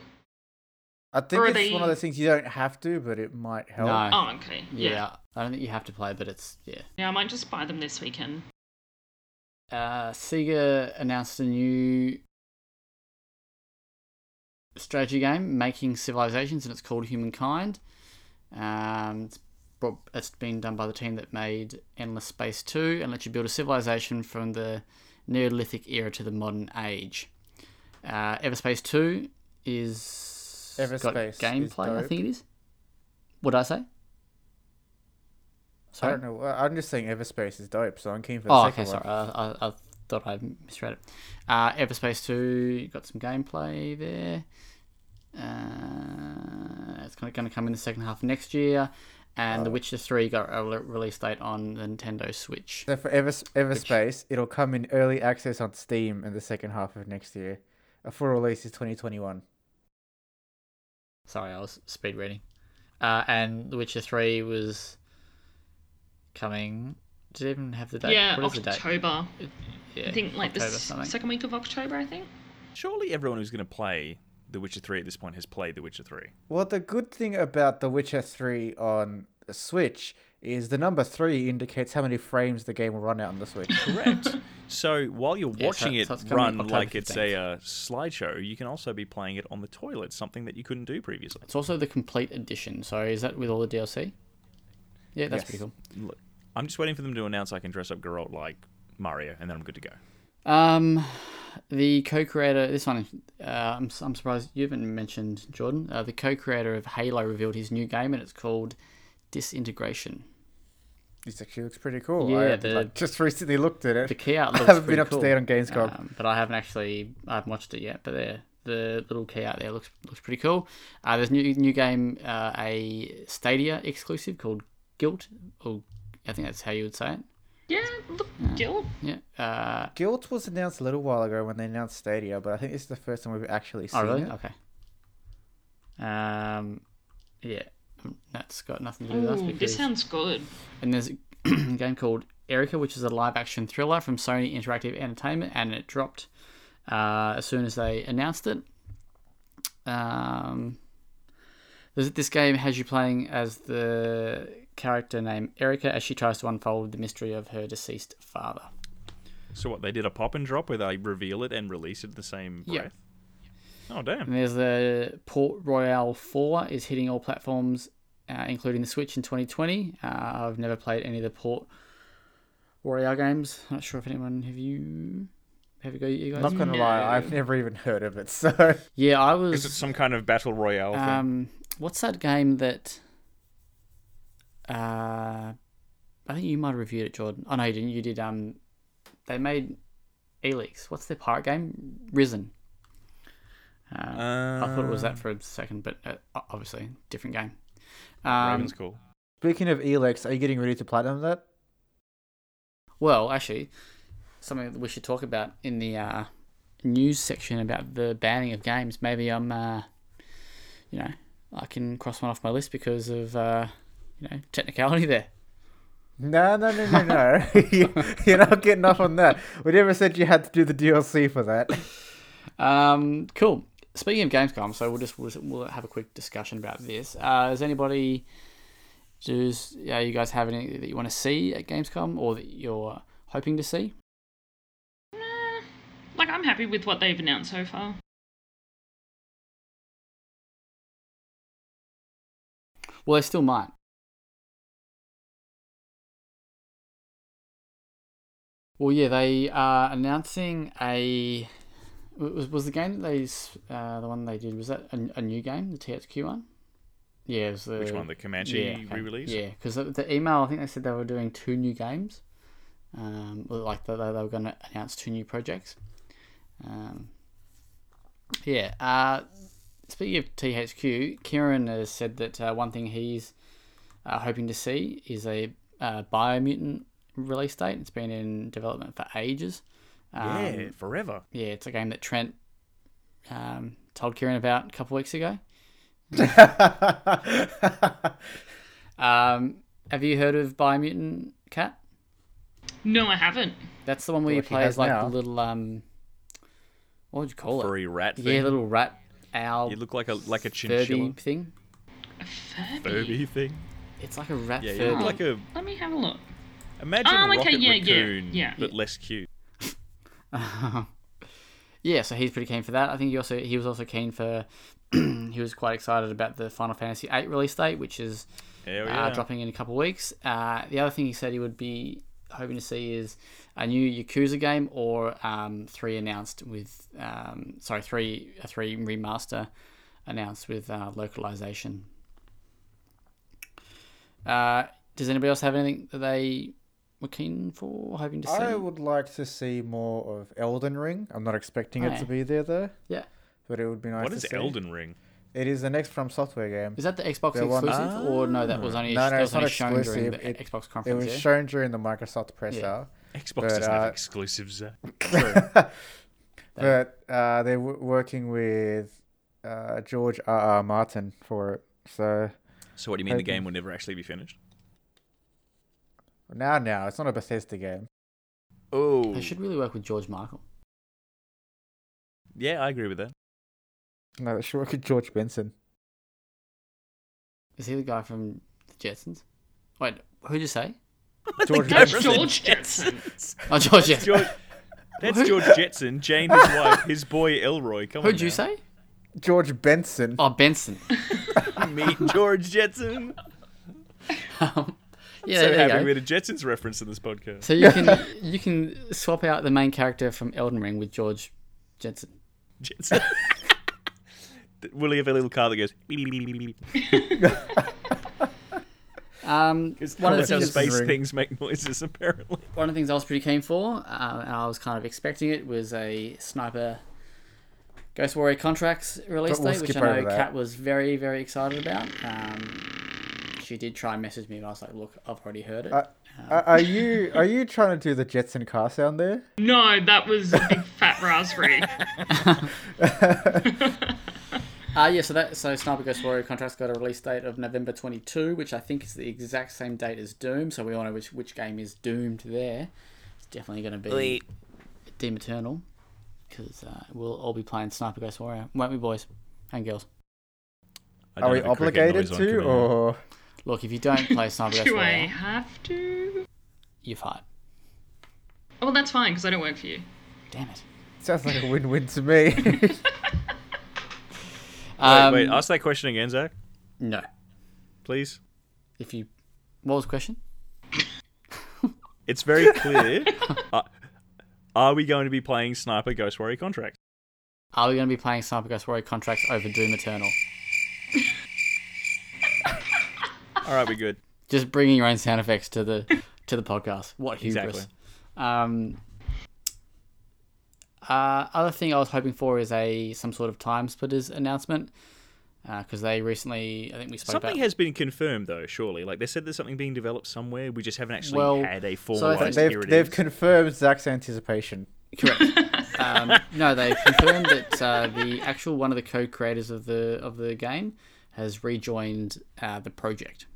I think Or are it's one of they- those things you don't have to, but it might help. No. Oh, okay. Yeah. Yeah. I don't think you have to play, but it's yeah. Yeah, I might just buy them this weekend. Uh, Sega announced a new strategy game, Making Civilizations, and it's called Humankind. Um, it's, brought, it's been done by the team that made Endless Space 2 and lets you build a civilization from the Neolithic era to the modern age. Uh, Everspace 2 is got Everspace is gameplay, I think it is. What did I say? I Sorry? don't know. I'm just saying Everspace is dope, so I'm keen for the Oh, second okay, one. sorry. I, I, I thought I misread it. Uh, Everspace 2 got some gameplay there. Uh, it's kind of going to come in the second half of next year. And The Witcher 3 got a release date on the Nintendo Switch. So for Ever Everspace, it'll come in early access on Steam in the second half of next year. A full release is 2021. Sorry, I was speed reading. Uh, and The Witcher 3 was coming. Did it even have the date? yeah, what is the date? October. Yeah, I think like the October s- something. second week of October, I think. Surely everyone who's going to play The Witcher 3 at this point has played The Witcher 3. Well, the good thing about The Witcher 3 on the Switch is the number 3 indicates how many frames the game will run out on the Switch. Correct. so while you're Yeah, so- watching so it it's run like it's a uh, slideshow, you can also be playing it on the toilet, something that you couldn't do previously. It's also the complete edition. So is that with all the DLC? Yeah, that's Yes. pretty cool. Look, I'm just waiting for them to announce I can dress up Geralt like Mario, and then I'm good to go. Um, the co-creator. This one, uh, I'm I'm surprised you haven't mentioned Jordan. Uh, the co-creator of Halo revealed his new game, and it's called Disintegration. this actually looks pretty cool. Yeah, I the- like, just recently looked at it. The key art looks I haven't been up to date on Gamescom. Um, but I haven't actually I haven't watched it yet. But there, the little key out there looks looks pretty cool. Uh, there's a new new game, uh, a Stadia exclusive called Gylt, or I think that's how you would say it. Yeah, look, Guild. Yeah. Uh, Gylt was announced a little while ago when they announced Stadia, but I think this is the first time we've actually seen oh really? it. Okay. Um, yeah, that's got nothing to do with us Ooh, because this sounds good. and there's a game called Erica, which is a live action thriller from Sony Interactive Entertainment, and it dropped uh, as soon as they announced it. Um, this, this game has you playing as the character named Erica as she tries to unfold the mystery of her deceased father. So what? They did a pop and drop where they reveal it and release it the same Yeah. breath. Oh damn! And there's the Port Royale 4 is hitting all platforms, uh, including the Switch in 2020. Uh, I've never played any of the Port Royale games. I'm Not sure if anyone have you have you got you guys. Not gonna No. lie, I've never even heard of it. So Yeah, I was. Is it some kind of battle royale thing? Um, what's that game that? Uh, I think you might have reviewed it, Jordan. Oh no, you didn't. You did. Um, they made Elex. What's their pirate game? Risen. Uh, I thought it was that for a second, but uh, obviously different game. Um, Raven's cool. speaking of Elex, are you getting ready to platinum that? well, actually, something that we should talk about in the uh, news section about the banning of games. Maybe I'm, uh, you know, I can cross one off my list because of uh, you know technicality there. No, no, no, no, no. You- You're not getting off on that. We never said you had to do the DLC for that. Um, cool. Speaking of Gamescom, so we'll just we'll, we'll have a quick discussion about this. Uh, does anybody, does yeah, you guys have anything that you want to see at Gamescom or that you're hoping to see? Like I'm happy with what they've announced so far. Well, they still might. Well, yeah, they are announcing a. Was was the game that they uh, the one they did was that a, a new game the THQ one? Yeah, it was the Which one? The Comanche yeah, re-release? Yeah, because the, the email I think they said they were doing two new games. Um, like they, they were going to announce two new projects. Um, yeah. Uh, speaking of THQ, Kieran has said that uh, one thing he's uh, hoping to see is a uh, Biomutant release date. It's been in development for ages. Um, yeah, forever. yeah, it's a game that Trent um, told Kieran about a couple weeks ago. Um, have you heard of Biomutant Kat? No, I haven't. That's the one where you Well, he play as like now. the little um, what would you call it? Furry rat thing. Yeah, little rat owl. You look like a like a Furby chinchilla. thing. A Furby. Furby thing. It's like a rat Yeah, you Furby. look like a Let me have a look. Imagine okay, Rocket yeah, yeah, Raccoon, yeah. but less cute. yeah, so he's pretty keen for that. I think he also he was also keen for. he was quite excited about the Final Fantasy VIII release date, which is Hell uh, dropping in a couple of weeks. Uh, the other thing he said he would be hoping to see is a new Yakuza game or um, three announced with um, sorry three a three remaster announced with uh, localization. Uh, does anybody else have anything that they were keen for, hoping to see? I would like to see more of Elden Ring. I'm not expecting Oh, it yeah. to be there though, Yeah, but it would be nice what to is see. Elden Ring? It is the next From Software game. is that the Xbox The one- exclusive or no? That was only No, no, that was it's not only shown during exclusive. the It- Xbox It conference. was yeah? shown during the Microsoft press Yeah. Xbox But, doesn't have uh, exclusives. Zach. But uh, they're w- working with uh, George R. R. Martin for it. So So what do you mean the hoping- game will never actually be finished? Now, now it's not a Bethesda game. Oh, They should really work with George Michael. yeah, I agree with that. No, they should work with George Benson. Is he the guy from the Jetsons? Wait, who'd you say? George That's Benson. George Jetson. Oh, George Jetson. George, that's George Jetson, Jane, his wife, his boy Elroy. Come Who'd on you now. say? George Benson. Oh, Benson. Meet George Jetson. Um, yeah, so happy we had a Jetsons reference in this podcast. So you can you can swap out the main character from Elden Ring with George Jetson. Jetson. Will he have a little car that goes? Um, Because one of the things space Ring. things make noises, apparently. one of the things I was pretty keen for, uh, and I was kind of expecting it, was a sniper Ghost Warrior contracts release But we'll date, which I know over. Kat was very very excited about. Um, she did try and message me, but I was like, "Look, I've already heard it." Uh, Are, are you are you trying to do the Jetson car sound there? No, that was a big fat raspberry. Uh, yeah, so that so Sniper Ghost Warrior contracts got a release date of November 22, which I think is the exact same date as Doom. So we all know which which game is doomed there. It's definitely going to be Doom Eternal, because uh, we'll all be playing Sniper Ghost Warrior, won't we, boys and girls? Are we have a cricket obligated to, command. or Look, if you don't play Sniper Ghost Warrior. Do I Warrior, have to? you're fired. Oh, well, that's fine because I don't work for you. Damn it. Sounds like a win-win to me. Um, wait, wait, ask that question again, Zach, No. please. If you. What was the question? It's very clear. uh, are we going to be playing Sniper Ghost Warrior Contract? Are we going to be playing Sniper Ghost Warrior contracts over Doom Eternal? All right, we're good. Just bringing your own sound effects to the to the podcast. What hubris! Exactly. Um, uh, other thing I was hoping for is a some sort of time splitters announcement because they recently I think we spoke Something about. has been confirmed, though. Surely, like they said, there's something being developed somewhere. We just haven't actually Well, had a so I think they've they've confirmed Zach's anticipation. Correct. um, no, they confirmed that uh, the actual one of the co-creators of the of the game has rejoined uh, the project.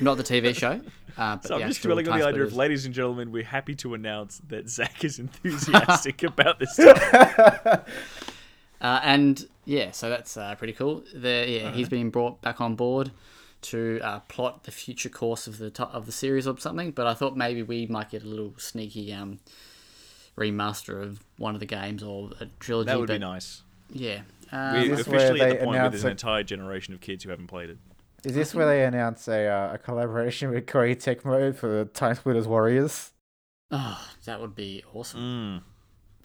Not the TV show, uh, but So I'm just dwelling on the idea of, ladies and gentlemen, we're happy to announce that Zach is enthusiastic about this. Uh, and yeah, so that's uh, pretty cool. The, yeah, Uh-huh. he's been brought back on board to uh, plot the future course of the of the series or something. But I thought maybe we might get a little sneaky um, remaster of one of the games or a trilogy. That would be nice. Yeah. We're Um, Is this where officially at they the point where announce there's an a- entire generation of kids who haven't played it. Is this where they announce a uh, a collaboration with Koei Tecmo for the Time Splitters Warriors? oh, that would be awesome. Mm.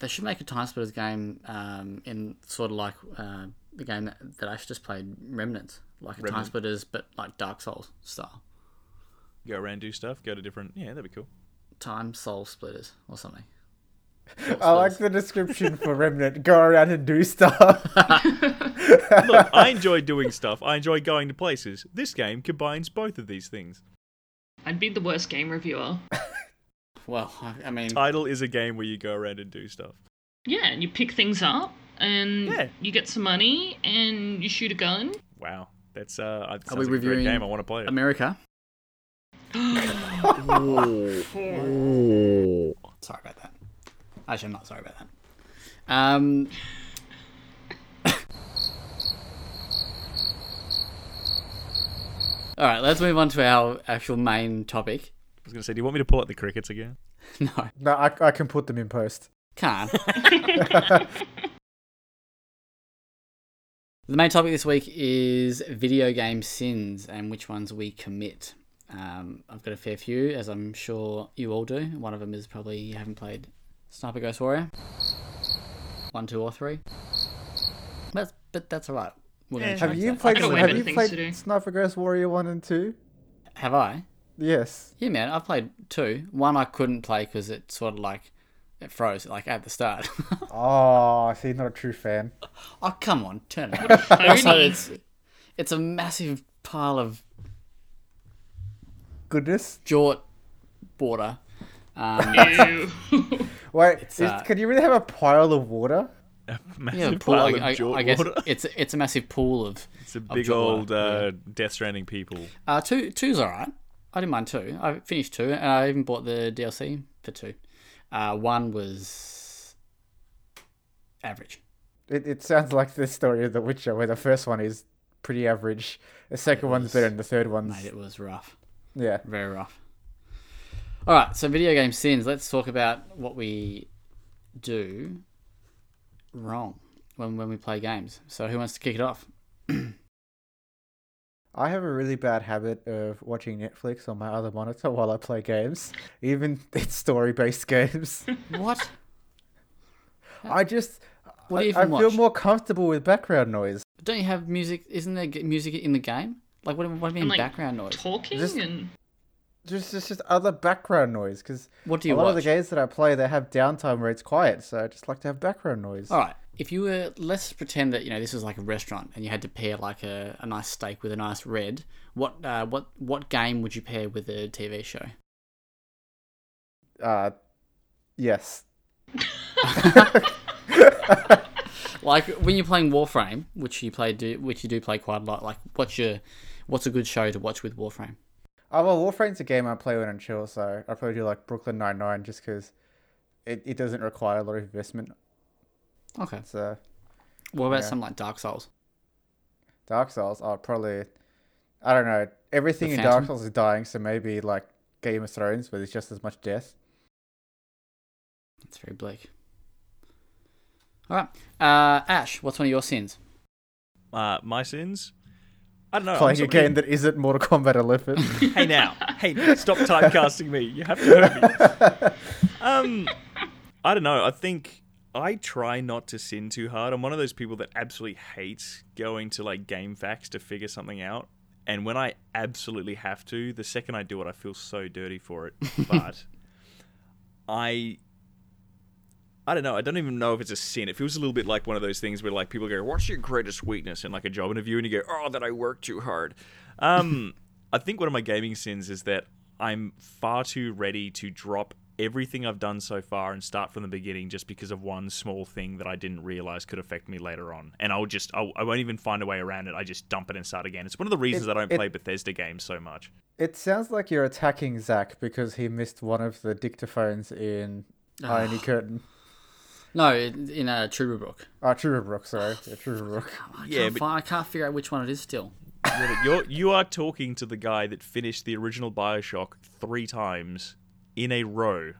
They should make a Time Splitters game um, in sort of like uh, the game that, that I just played, Remnant, like a Time Splitters but like Dark Souls style. Go around, do stuff, go to different. Yeah, that'd be cool. Time Soul Splitters or something. I like the description for Remnant. Go around and do stuff. Look, I enjoy doing stuff. I enjoy going to places. This game combines both of these things. I'd be the worst game reviewer. Well, I, I mean, Title is a game where you go around and do stuff. Yeah, and you pick things up, and Yeah. you get some money, and you shoot a gun. Wow, that's uh, that Are sounds we like a great game. I want to play it. America. Sorry about that. Actually, I'm not sorry about that. Um. All right, let's move on to our actual main topic. I was gonna say, do you want me to pull out the crickets again? No, no, I, I can put them in post. can't. the main topic this week is video game sins and which ones we commit. Um, I've got a fair few, as I'm sure you all do. One of them is probably you haven't played Sniper Ghost Warrior. One, two, or three. That's, but that's alright. We're gonna Yeah. Have change you that. played? got way Have better you things played to do. Sniper Ghost Warrior one and two? Have I? Yes. Yeah, man. I've played two. One I couldn't play because it sort of like it froze like at the start. Oh, I see. Not a true fan. oh come on, turn it. also, it's it's a massive pile of Goodness. jort border. Um, Ew. Wait, is, uh, can you really have a pile of water? A yeah, massive pool. pile I, of I, jort I guess water. it's it's a massive pool of. It's a big old water, uh, Death Stranding people. Uh, two two's alright. I didn't mind two. I finished two, and I even bought the DLC for two. Uh, one was average. It, it sounds like the story of The Witcher, where the first one is pretty average, the second one's was- better, and the third one's Mate, it was rough. yeah. Very rough. All right, so video game sins. Let's talk about what we do wrong when when we play games. So who wants to kick it off? I have a really bad habit of watching Netflix on my other monitor while I play games, even it's story-based games. What? I just What do you I, I feel watch? more comfortable with background noise. Don't you have music? Isn't there music in the game? Like what? What do you mean And, like, background noise? Talking Just- and Just just just other background noise because What do you a lot of the games that I play they have downtime where it's quiet, so I just like to have background noise. All right. If you were, let's pretend that you know this was like a restaurant, and you had to pair like a, a nice steak with a nice red. What uh, what what game would you pair with a TV show? Uh, yes. Like when you're playing Warframe, which you play, do, which you do play quite a lot. Like, what's your, what's a good show to watch with Warframe? Oh well, Warframe's a game I play when I'm chill, so I probably do like Brooklyn Nine Nine just because it, it doesn't require a lot of investment. Okay. So What about Yeah. something like Dark Souls? Dark Souls, oh probably, I don't know. everything The in Dark Souls is dying, so maybe like Game of Thrones, where there's just as much death. It's very bleak. All right, uh, Ash, what's one of your sins? Uh, my sins. I don't know. Playing a game that isn't Mortal Kombat 11. hey now, hey, now. stop typecasting me. You have to hurt me. Um, I don't know. I think I try not to sin too hard. I'm one of those people that absolutely hates going to like GameFAQs to figure something out. And when I absolutely have to, the second I do it, I feel so dirty for it. But I. I don't know. I don't even know if it's a sin. It feels a little bit like one of those things where like people go, "What's your greatest weakness?" in like a job interview, and you go, "Oh, that I work too hard." Um, I think one of my gaming sins is that I'm far too ready to drop everything I've done so far and start from the beginning just because of one small thing that I didn't realize could affect me later on. And I'll just, I'll, I won't even find a way around it. I just dump it and start again. It's one of the reasons It- I don't it- play Bethesda games so much. it sounds like you're attacking Zach because he missed one of the dictaphones in Irony Curtain. No, in a uh, Truberbrook. Oh, Truberbrook, sorry. Yeah, Truberbrook. I Yeah, can't but- fi- I can't figure out which one it is still. You're, you're, you are talking to the guy that finished the original Bioshock three times in a row.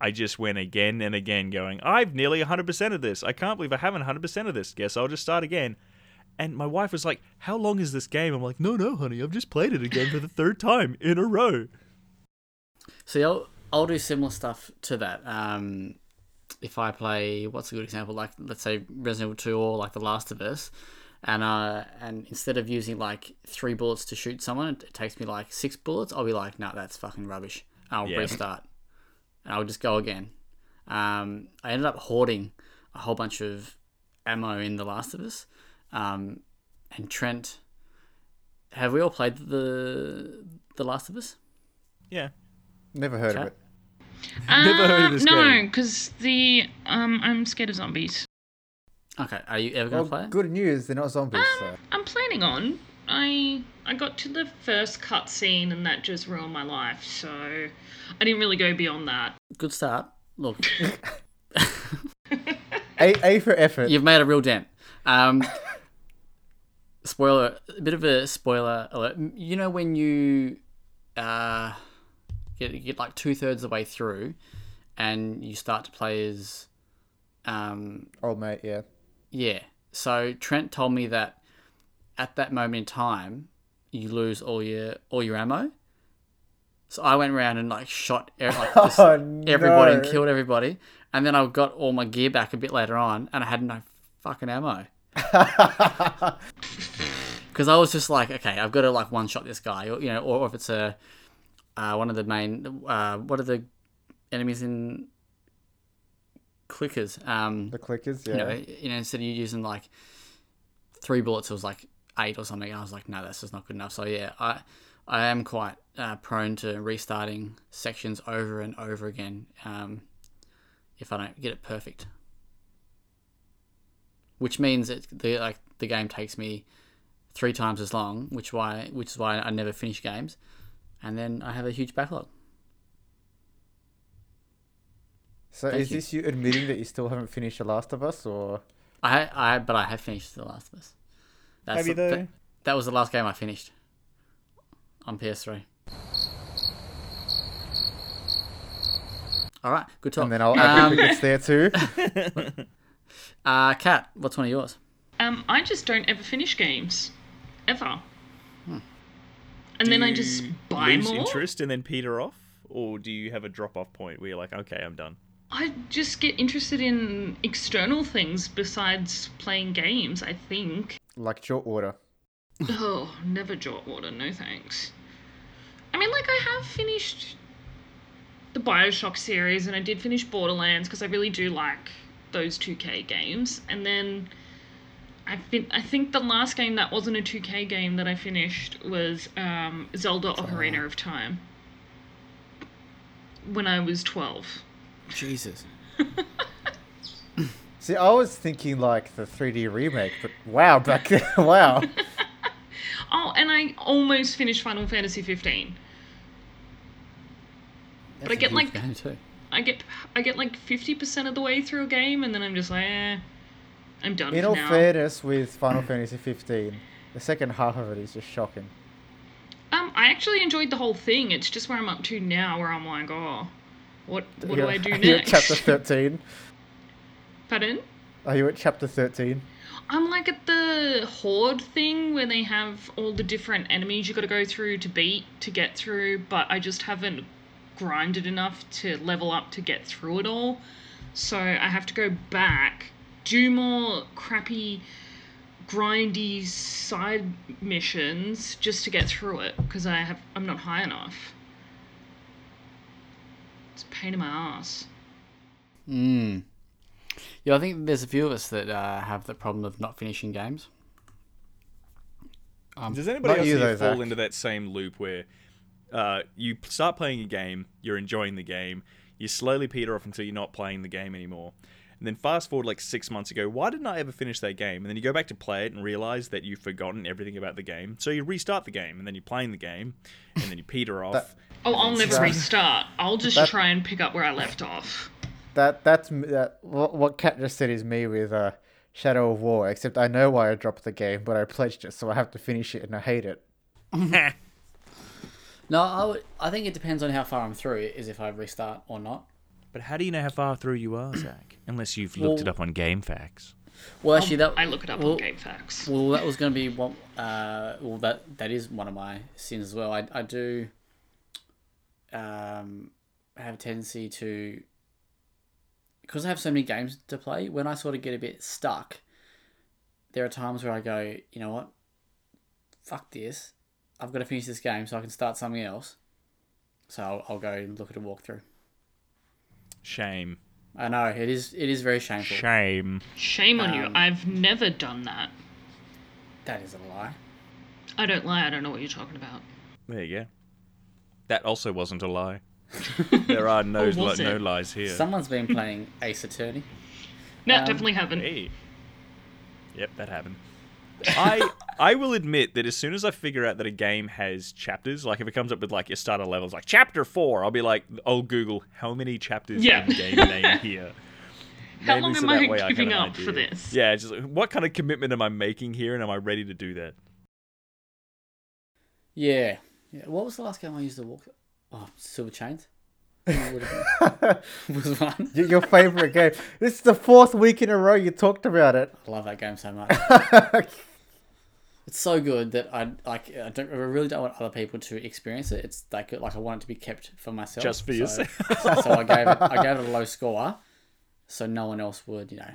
I just went again and again going, I've nearly 100% of this. I can't believe I haven't 100% of this. Guess I'll just start again. And my wife was like, How long is this game? I'm like, No, no, honey, I've just played it again for the third time in a row. See, I'll, I'll do similar stuff to that. Um, if I play, what's a good example? Like, let's say Resident Evil 2 or like The Last of Us, and uh, and instead of using like three bullets to shoot someone, it takes me like six bullets. I'll be like, no, that's fucking rubbish. I'll Yeah. restart, and I'll just go again. Um, I ended up hoarding a whole bunch of ammo in The Last of Us, um, and Trent. Have we all played the The Last of Us? Yeah. Never heard of it. Never heard of Uh, this no, game. because the um, I'm scared of zombies. Okay, are you ever gonna Well, play it? good news, they're not zombies. So. Um, I'm planning on. I I got to the first cutscene and that just ruined my life. So I didn't really go beyond that. Good start. Look, A, A for effort. you've made a real dent. Um, spoiler, a bit of a spoiler alert. You know when you uh, get get like two thirds of the way through, and you start to play as, um, Old mate, yeah. yeah. So Trent told me that at that moment in time, you lose all your all your ammo. So I went around and like shot like Oh, everybody and killed everybody, and then I got all my gear back a bit later on, and I had no fucking ammo because I was just like, okay, I've got to like one shot this guy, or you know, or, if it's a uh, one of the main uh, what are the enemies in clickers? Um, The clickers, yeah. you know, you know, instead of you using like three bullets, it was like eight or something. I was like, no, that's just not good enough. So yeah, I I am quite uh, prone to restarting sections over and over again um, if I don't get it perfect. Which means that the like the game takes me three times as long, which why which is why I never finish games, and then I have a huge backlog. so thank is you. this you admitting that you still haven't finished The Last of Us, or I I but I have finished The Last of Us. That's Have you the- though? that was the last game I finished on PS3. All right, good talk. and then I'll add um, the bits there too. uh, Kat, what's one of yours? Um, I just don't ever finish games, ever. And then I just buy lose more. interest and then peter off? Or do you have a drop off point where you're like, okay, I'm done? I just get interested in external things besides playing games. I think. like Jort Water. Oh, never jot water, no thanks. I mean, like, I have finished the Bioshock series and I did finish Borderlands because I really do like those 2K games. And then I, fin- I think the last game that wasn't a 2K game that I finished was um, Zelda Ocarina of Time when I was 12. Jesus. See, I was thinking like the 3D remake, but wow, back then, wow. Oh, and I almost finished Final Fantasy 15. But I That's a get like game too. I get I get like fifty percent of the way through a game, and then I'm just like, eh, I'm done In all now. fairness, with Final Fantasy 15, the second half of it is just shocking. Um, I actually enjoyed the whole thing. It's just where I'm up to now, where I'm like, oh, what what do I do Are you at next? chapter 13? Pardon? Are you at chapter 13? I'm like at the horde thing where they have all the different enemies you got to go through to beat to get through, but I just haven't grinded enough to level up to get through it all. So I have to go back, do more crappy, grindy side missions just to get through it because I have I'm not high enough. It's a pain in my ass. Mm. Yeah, I think there's a few of us that uh, have the problem of not finishing games. Does anybody else you, though, fall Zach. into that same loop where uh, you start playing a game, you're enjoying the game, you slowly peter off until you're not playing the game anymore, and then fast forward like six months ago, why didn't I ever finish that game? And then you go back to play it and realize that you've forgotten everything about the game, so you restart the game, and then you're playing the game, and then you peter off. That- Oh, I'll never That- restart. I'll just that- try and pick up where I left off. That that's that. What, what Kat just said is me with uh, Shadow of War. Except I know why I dropped the game, but I pledged it, so I have to finish it, and I hate it. No, I, would, I think it depends on how far I'm through, is if I restart or not. But how do you know how far through you are, Zach? Unless you've looked it up on GameFAQs. Well, actually, that I look it up well, on GameFAQs. Well, that was going to be one. Uh, well, that that is one of my sins as well. I I do. Um, have a tendency to. Because I have so many games to play, when I sort of get a bit stuck, there are times where I go, you know what? Fuck this. I've got to finish this game so I can start something else. So I'll, I'll go and look at a walkthrough. Shame. I know it is. It is very shameful. Shame. Shame on you. Um, I've never done that. That is a lie. I don't lie. I don't know what you're talking about. There you go. That also wasn't a lie. there are no li- no lies here. Someone's been playing Ace Attorney. No, Um, definitely haven't. Hey. Yep, that happened. I I will admit that as soon as I figure out that a game has chapters, like if it comes up with like your starter levels, like chapter four, I'll be like, I'll Google how many chapters Yeah. in game name here. How Maybe long so am I way I giving have an up for this? Yeah, just like, what kind of commitment am I making here, and am I ready to do that? Yeah. yeah. What was the last game I used to walk? Oh, Silver Chains. Would have been- was one. Your favorite game. This is the fourth week in a row you talked about it. I love that game so much. It's so good that I like. I don't. I really don't want other people to experience it. It's like like I want it to be kept for myself. Just for so, yourself. So, so I gave it. I gave it a low score, so no one else would. You know.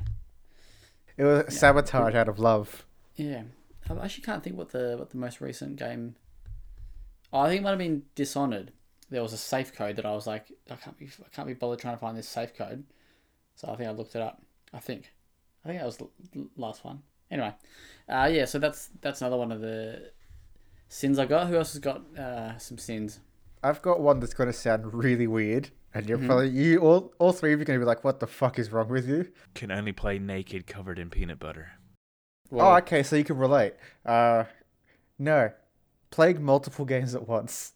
It was sabotage out of love. Yeah. I actually can't think what the what the most recent game. Oh, I think it might have been Dishonored. There was a safe code that I was like, I can't be, I can't be bothered trying to find this safe code. So I think I looked it up. I think, I think that was the last one. Anyway, uh, yeah. So that's that's another one of the sins I got. Who else has got uh, some sins? I've got one that's going to sound really weird, and Mm-hmm. you're probably you all all three of you are going to be like, "What the fuck is wrong with you?" Can only play naked, covered in peanut butter. oh, okay, so you can relate. Uh, no, playing multiple games at once.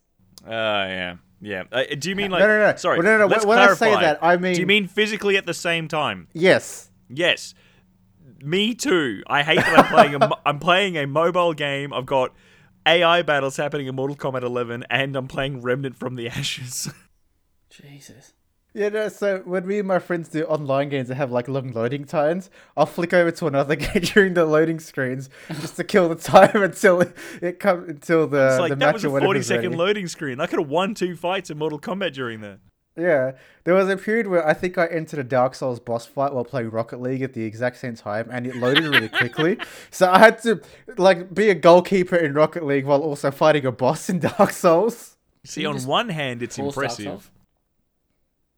Oh yeah, yeah. Uh, do you mean No, like? no, no. Sorry. Well, no, no, let's when I say clarify. that, I mean- Do you mean physically at the same time? Yes. Yes. Me too. I hate that I'm playing a mo- I'm playing a mobile game. I've got AI battles happening in Mortal Kombat 11, and I'm playing Remnant from the Ashes. Jesus. Yeah, no, so when me and my friends do online games that have like long loading times, I'll flick over to another game during the loading screens just to kill the time until it, it comes until the, It's the like match that was or a whatever 40 is second ready. loading screen. I could have won two fights in Mortal Kombat during that. Yeah, there was a period where I think I entered a Dark Souls boss fight while playing Rocket League at the exact same time, and it loaded really quickly. So I had to like be a goalkeeper in Rocket League while also fighting a boss in Dark Souls. See, on one hand, it's impressive.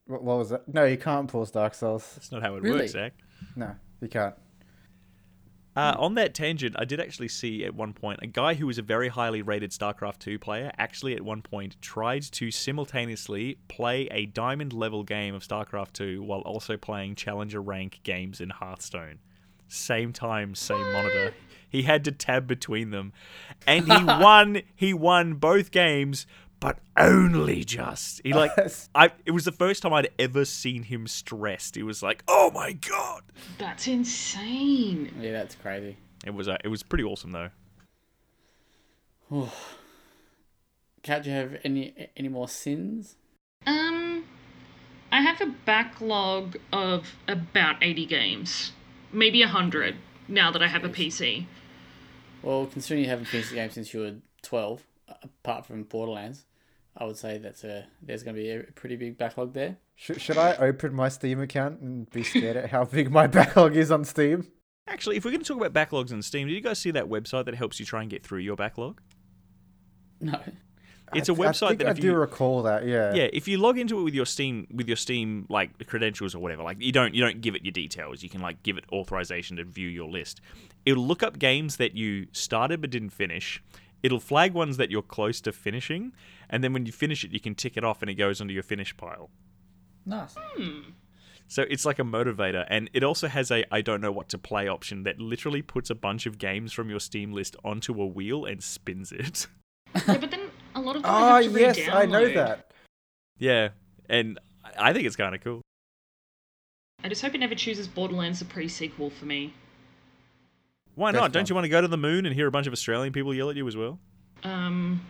What, what was that? No, you can't pause Dark Souls. That's not how it Really? works, Zach. No, you can't. Uh, on that tangent, I did actually see at one point a guy who was a very highly rated StarCraft 2 player actually at one point tried to simultaneously play a diamond level game of StarCraft 2 while also playing challenger rank games in Hearthstone. Same time, same monitor. He had to tab between them. And he won he won both games, but only just. He like I it was the first time I'd ever seen him stressed. He was like, "Oh my god." That's insane. Yeah, that's crazy. It was uh, it was pretty awesome though. Kat, do you have any any more sins? Um, I have a backlog of about 80 games, maybe 100 now that I have a PC. Well, considering you haven't finished the game since you were twelve, apart from Borderlands, I would say that's a there's going to be a pretty big backlog there. Should, should I open my Steam account and be scared at how big my backlog is on Steam? Actually, if we're going to talk about backlogs on Steam, did you guys see that website that helps you try and get through your backlog? No. It's I a th- I website think that I if do you recall that. Yeah. yeah, if you log into it with your Steam with your Steam like credentials or whatever, like you don't you don't give it your details. You can like give it authorization to view your list. It'll look up games that you started but didn't finish. It'll flag ones that you're close to finishing, and then when you finish it, you can tick it off and it goes onto your finish pile. Nice. Hmm. So it's like a motivator, and it also has a I don't know what to play option that literally puts a bunch of games from your Steam list onto a wheel and spins it. yeah, but then a lot of them Oh I ah, have to yes, I know that. yeah, and I think it's kind of cool. I just hope it never chooses Borderlands the pre-sequel for me. Why That's not? Don't you want to go to the moon and hear a bunch of Australian people yell at you as well? Um,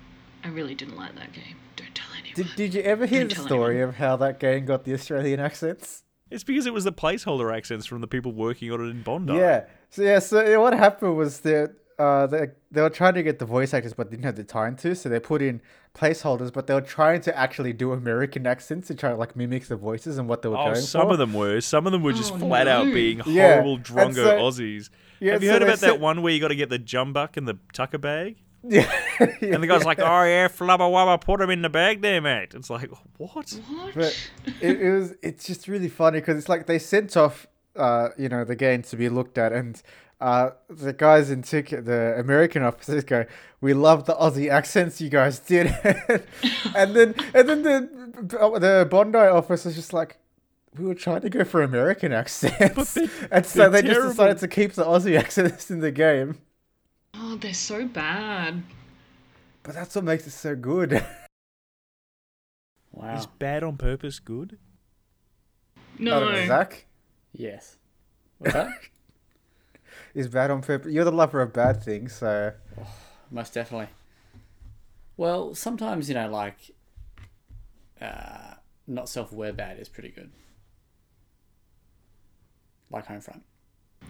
I really didn't like that game. Don't tell anyone. Did, did you ever hear Don't the story anyone. of how that game got the Australian accents? It's because it was the placeholder accents from the people working on it in Bondi. Yeah. So yeah. So what happened was that uh, they they were trying to get the voice actors, but didn't have the time to. So they put in placeholders, but they were trying to actually do American accents to try to like mimic the voices and what they were Oh, going some for. Some of them were. Some of them were just Oh, flat out being Yeah, horrible and drongo so- Aussies. Yeah, Have you so heard they about that one where you got to get the jumbuck and the tucker bag? Yeah. And the guy's like, "Oh yeah, flubber wubber, put him in the bag there, mate." It's like, what? What? But it, it was it's just really funny because it's like they sent off uh you know the game to be looked at and uh the guys in ticket the American officers go we love the Aussie accents you guys did and then and then the the Bondi office is just like we were trying to go for American accents they- and so they're they just decided to keep the Aussie accents in the game Oh, they're so bad. but that's what makes it so good Wow. Is bad on purpose good? I No. don't Zach Yes. What's bad on purpose you're the lover of bad things so Most definitely. Well, sometimes you know, like, uh, not self-aware bad is pretty good. Like Homefront.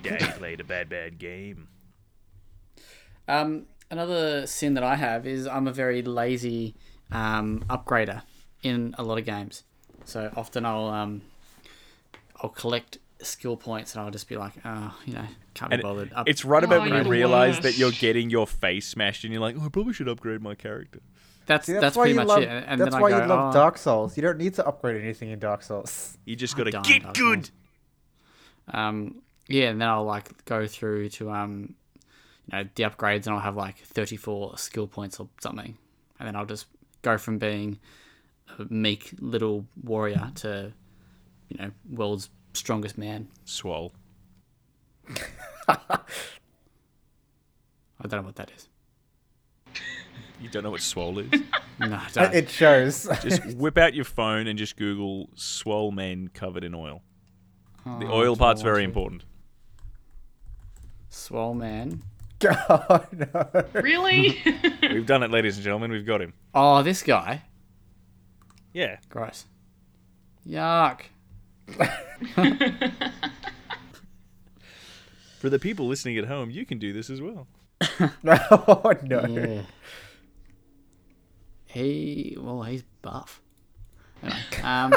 Daddy played a bad, bad game. Um, another sin that I have is I'm a very lazy um, upgrader in a lot of games. So often I'll um, I'll collect skill points and I'll just be like, oh, you know, can't be And bothered. Up- It's right about Oh, when you're you the realize that you're getting your face smashed, and you're like, "Oh, I probably should upgrade my character." that's See, that's, why pretty much love, it. And, and that's then why I go, you love oh, Dark Souls. You don't need to upgrade anything in Dark Souls. You just got to get Dark good. Souls. Um, yeah, and then I'll like go through to um, you know, the upgrades, and I'll have like 34 skill points or something, and then I'll just go from being a meek little warrior to, you know, world's strongest man. Swole. I don't know what that is. You don't know what swole is? No, I don't. It shows. just whip out your phone and just Google swole men covered in oil. The Oh, oil do part's want very important. Swole man. God, no. Really? We've done it, ladies and gentlemen. We've got him. Oh, this guy. Yeah. Gross. Yuck. For the people listening at home, you can do this as well. oh, no. Yeah. He well, he's buff. Anyway, um,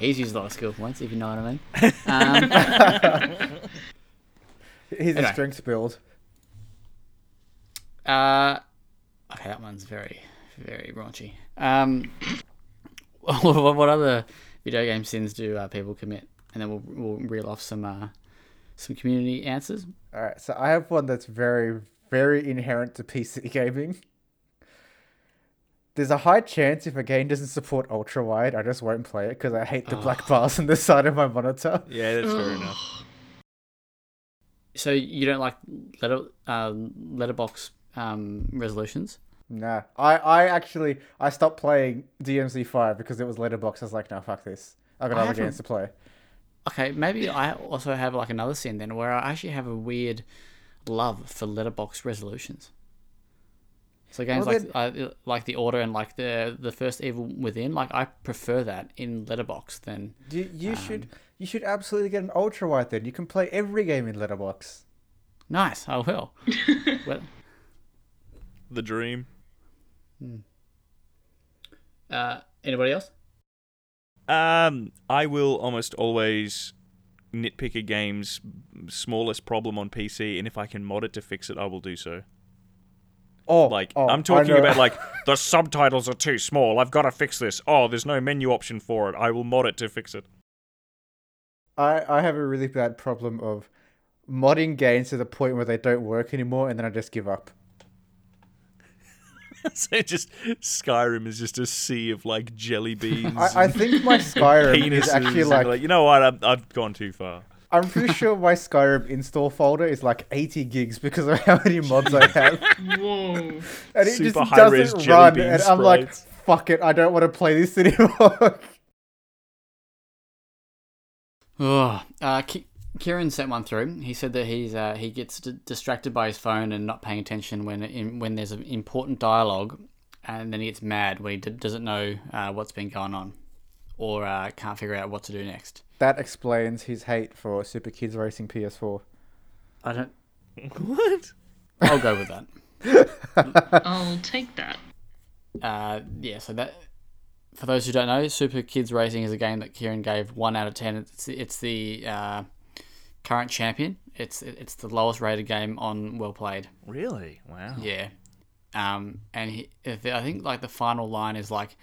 he's used a lot of skill points, if you know what I mean. Um, He's Anyway. a strength build. uh, okay, that one's very, very raunchy. Um, what, what other video game sins do uh, people commit? And then we'll we'll reel off some uh, some community answers. All right, so I have one that's very, very inherent to PC gaming. There's a high chance if a game doesn't support ultra wide, I just won't play it because I hate the black bars on the side of my monitor. Yeah, that's fair enough. So you don't like letter uh, letterbox um, resolutions? Nah, I, I actually I stopped playing DMC five because it was letterbox. I was like, no, fuck this. I got I other haven't- games to play. Okay, maybe I also have like another sin then where I actually have a weird love for letterbox resolutions. So games Well, like uh, like the Order and like the the first Evil Within, like I prefer that in Letterbox than You, you Um, should you should absolutely get an ultra wide then. You can play every game in Letterbox. nice. I will. well, The dream. uh, anybody else? Um, I will almost always nitpick a game's smallest problem on PC, and if I can mod it to fix it, I will do so. Oh, Like oh, I'm talking about like the subtitles are too small. I've got to fix this. Oh, there's no menu option for it. I will mod it to fix it. I I have a really bad problem of modding games to the point where they don't work anymore, and then I just give up. so just Skyrim is just a sea of like jelly beans. I, I think my Skyrim is actually and, like you know what? I've, I've gone too far. I'm pretty sure my Skyrim install folder is like 80 gigs because of how many mods I have, Whoa. and it Super just doesn't jelly run. bean And I'm like, fuck it, I don't want to play this anymore. Oh, uh, Ki- Kieran sent one through. He said that he's uh, he gets d- distracted by his phone and not paying attention when in, when there's an important dialogue, and then he gets mad when he d- doesn't know uh, what's been going on, or uh, can't figure out what to do next. that explains his hate for Super Kids Racing PS4. I don't. What? I'll go with that. I'll take that. Uh, yeah. So that for those who don't know, Super Kids Racing is a game that Kieran gave one out of ten. It's it's the uh, current champion. It's it's the lowest rated game on Well Played. Really? Wow. Yeah. Um, and he, I think like the final line is like,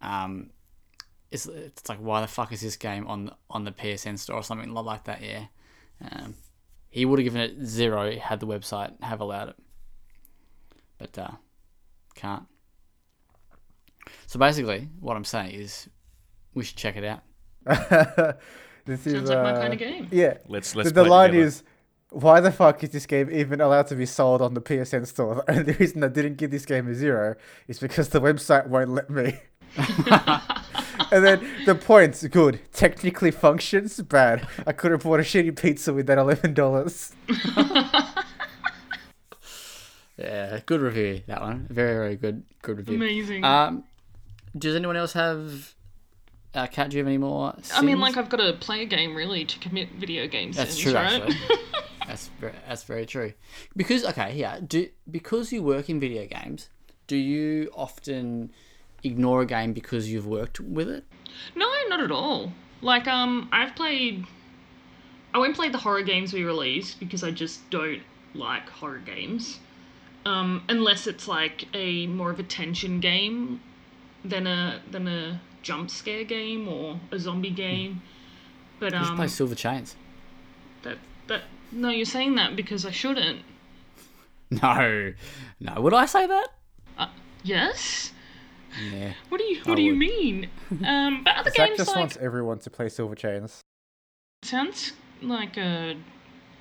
um, it's, it's like why the fuck is this game on on the PSN store or something like that? Yeah. Um, he would have given it zero had the website have allowed it, but uh, can't. So basically, what I'm saying is, we should check it out. this is Sounds like my uh, kind of game. Yeah, Let's the, let's. the play line together. is, why the fuck is this game even allowed to be sold on the PSN store? The only reason I didn't give this game a zero is because the website won't let me. and then the points good, technically functions bad. I could have bought a shitty pizza with that eleven dollars. Yeah, good review that one. Very very good good review. Amazing. Um, does anyone else have? Uh, Kat, do you have any more? I mean, like, I've got to play a game really to commit video games. That's sins, true, right? actually. That's very, that's very true. Because okay, yeah, do because you work in video games, do you often ignore a game because you've worked with it? No, not at all. Like, um, I've played. I won't play the horror games we release because I just don't like horror games. Um, unless it's like a more of a tension game than a than a jump scare game or a zombie game. But um, should play um, Silver Chains. that that no, you're saying that because I shouldn't. No, no. Would I say that? Yes. Yeah. What do you What I do you would. mean? Um, but other Zach games just like wants everyone to play Silver Chains. sounds like a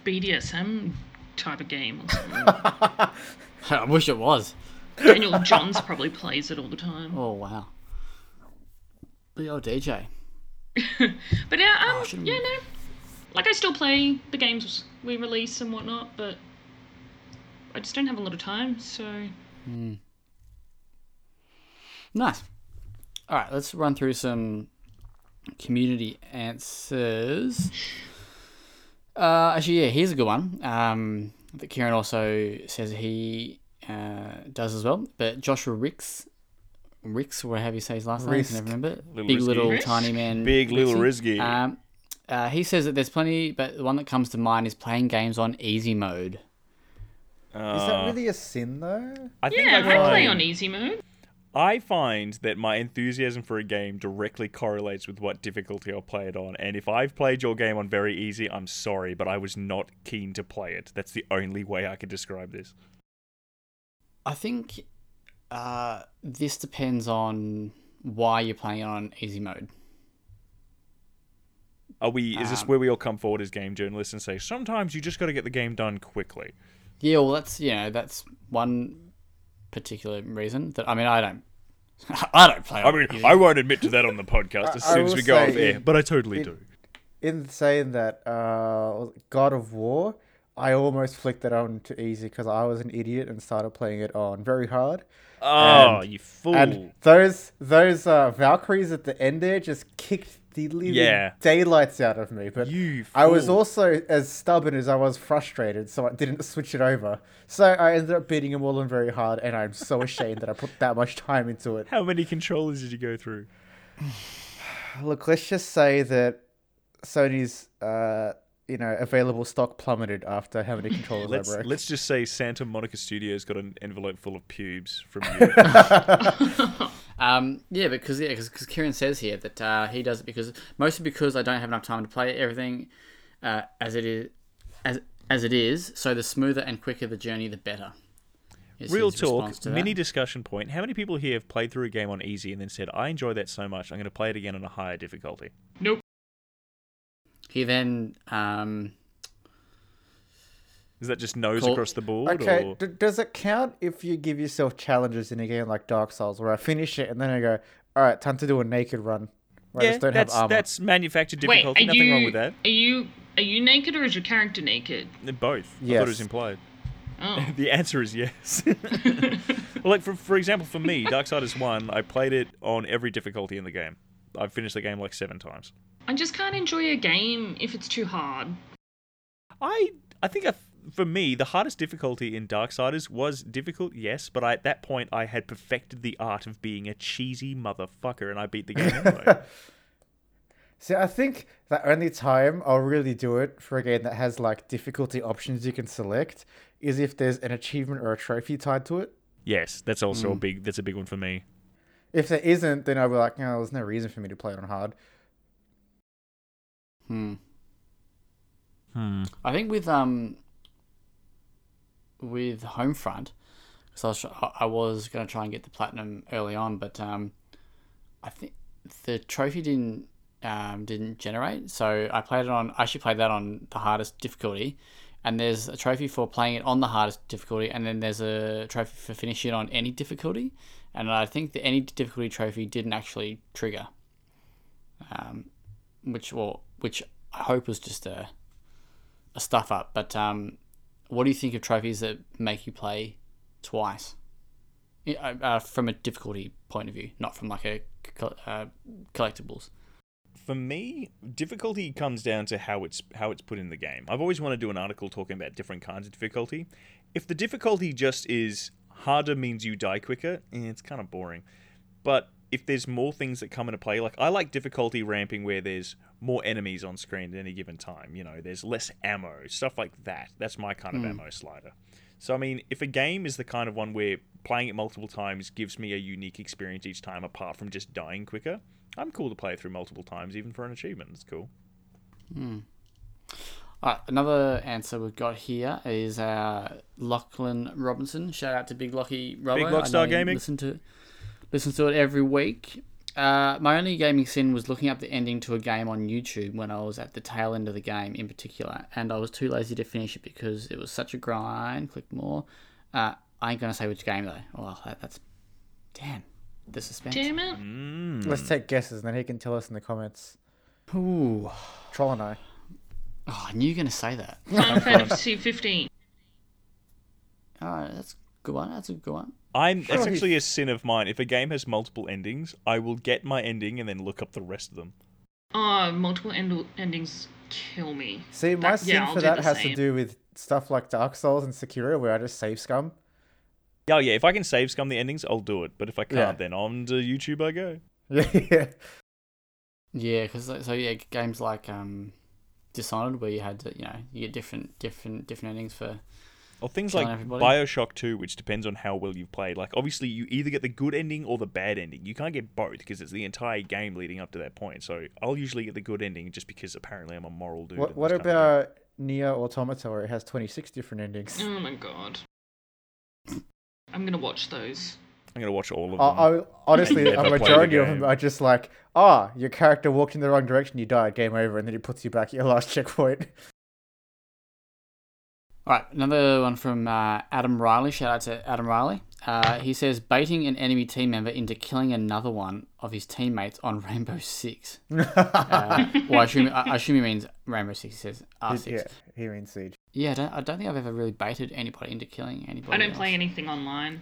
BDSM type of game. Or something. I wish it was. Daniel Johns probably plays it all the time. Oh wow. The old DJ. But yeah, um, Oh, shouldn't yeah, we- no. Like I still play the games we release and whatnot, but I just don't have a lot of time. So Nice. All right, let's run through some community answers. Uh, actually, yeah, here's a good one. Um, that Kieran also says he uh, does as well. But Joshua Ricks, Ricks, or however you say his last name, I can never remember. Little Big Risky. little Risk? tiny man. Big little Rixy. risky. Um, uh, he says that there's plenty, but the one that comes to mind is playing games on easy mode. Is that Uh, really a sin though? I think yeah, I, I play on easy mode. I find that my enthusiasm for a game directly correlates with what difficulty I'll play it on. And if I've played your game on very easy, I'm sorry, but I was not keen to play it. That's the only way I could describe this. I think uh, this depends on why you're playing it on easy mode. Are we? Is this Um, where we all come forward as game journalists and say sometimes you just got to get the game done quickly? Yeah, well, that's you know that's one particular reason that I mean I don't I don't play. I mean, easy. I won't admit to that on the podcast as I- I soon as we go off say air, but I totally in- do. In saying that, uh, God of War, I almost flicked it on to easy because I was an idiot and started playing it on very hard. Oh, And- you fool! And those those uh, Valkyries at the end there just kicked the living Yeah. daylights out of me. But you. I was also as stubborn as I was frustrated, so I didn't switch it over. So I ended up beating them all on very hard, and I'm so ashamed that I put that much time into it. How many controllers did you go through? Look, let's just say that Sony's, uh, you know, available stock plummeted after how many controllers Let's I broke. let's just say Santa Monica Studios got an envelope full of pubes from you. Um, yeah, because yeah, because Kieran says here that uh, he does it because mostly because I don't have enough time to play everything uh, as it is as as it is. So the smoother and quicker the journey, the better. Real talk, response to that. mini discussion point. How many people here have played through a game on easy and then said, "I enjoy that so much, I'm going to play it again on a higher difficulty"? Nope. He then um, Is that just nose Cool. across the board? Okay, Or... d- does it count if you give yourself challenges in a game like Dark Souls, where I finish it and then I go, all right, time to do a naked run, where I Yeah, just don't have that's armor? that's manufactured difficulty. are Nothing you wrong with that. are you are you naked or is your character naked? They're Both. I thought it was implied. Oh. the answer is yes. well, like for for example, for me, Dark Darksiders One, I played it on every difficulty in the game. I've finished the game like seven times. I just can't enjoy a game if it's too hard. I I think I, for me the hardest difficulty in Darksiders was difficult, yes, but I, at that point I had perfected the art of being a cheesy motherfucker, and I beat the game anyway. See, I think the only time I'll really do it for a game that has like difficulty options you can select is if there's an achievement or a trophy tied to it. yes, that's also a mm. big that's a big one for me. If there isn't, then I'll be like, no, there's no reason for me to play it on hard. Hmm. Hmm. I think with um with Homefront, because I was I was going to try and get the platinum early on, but um, I think the trophy didn't um, didn't generate. So I played it on. I actually played that on the hardest difficulty, and there's a trophy for playing it on the hardest difficulty, and then there's a trophy for finishing it on any difficulty. And I think the any difficulty trophy didn't actually trigger, um, which well, which I hope was just a a stuff up. But um, what do you think of trophies that make you play twice? Uh, uh, from a difficulty point of view, not from like a uh, collectibles. For me, difficulty comes down to how it's how it's put in the game. I've always wanted to do an article talking about different kinds of difficulty. If the difficulty just is harder means you die quicker, eh, it's kind of boring. But if there's more things that come into play, like I like difficulty ramping where there's more enemies on screen at any given time. You know, there's less ammo, stuff like that. That's my kind of ammo slider. So I mean, if a game is the kind of one where playing it multiple times gives me a unique experience each time, apart from just dying quicker, I'm cool to play it through multiple times, even for an achievement. It's cool. All right, another answer we've got here is uh, Lachlan Robinson. Shout out to Big Lockie Robbo. Big Lockstar Gaming. Listen to listen to it every week. Uh, my only gaming sin was looking up the ending to a game on YouTube when I was at the tail end of the game in particular, and I was too lazy to finish it because it was such a grind. Click more. Uh, I ain't gonna say which game though. Oh, that, that's damn the suspense. Damn it. Mm. Let's take guesses, and then he can tell us in the comments. Ooh. Troll and I. Oh, I knew you were gonna say that. Final Fantasy 15. All right, that's a good one. That's a good one. I'm. That's actually a sin of mine. If a game has multiple endings, I will get my ending and then look up the rest of them. Oh, multiple end- endings kill me. See, my That- sin yeah, for that the has to do with stuff like Dark Souls and Sekiro, where I just save scum. Yeah, yeah. If I can save scum the endings, I'll do it. But if I can't, Yeah. then on to YouTube I go. Yeah, Yeah, because so yeah, games like um, Dishonored, where you had to, you know, you get different, different, different endings for. Or things Killing like everybody. Bioshock 2, which depends on how well you've played. Like, obviously, you either get the good ending or the bad ending. You can't get both because it's the entire game leading up to that point. So I'll usually get the good ending just because apparently I'm a moral dude. what what this kind of game. about Nier Automata, where it has twenty six different endings? Oh my god. I'm gonna watch those. I'm gonna watch all of them. I, I, honestly, a play the majority of them are just like, ah, your character walked in the wrong direction, you died, game over, and then it puts you back at your last checkpoint. All right, another one from uh, Adam Riley. Shout out to Adam Riley. Uh, he says baiting an enemy team member into killing another one of his teammates on Rainbow Six. uh, well, I assume, I assume he means Rainbow Six. He says R6. Yeah, here in Siege. Yeah, I don't, I don't think I've ever really baited anybody into killing anybody. I don't else. play anything online.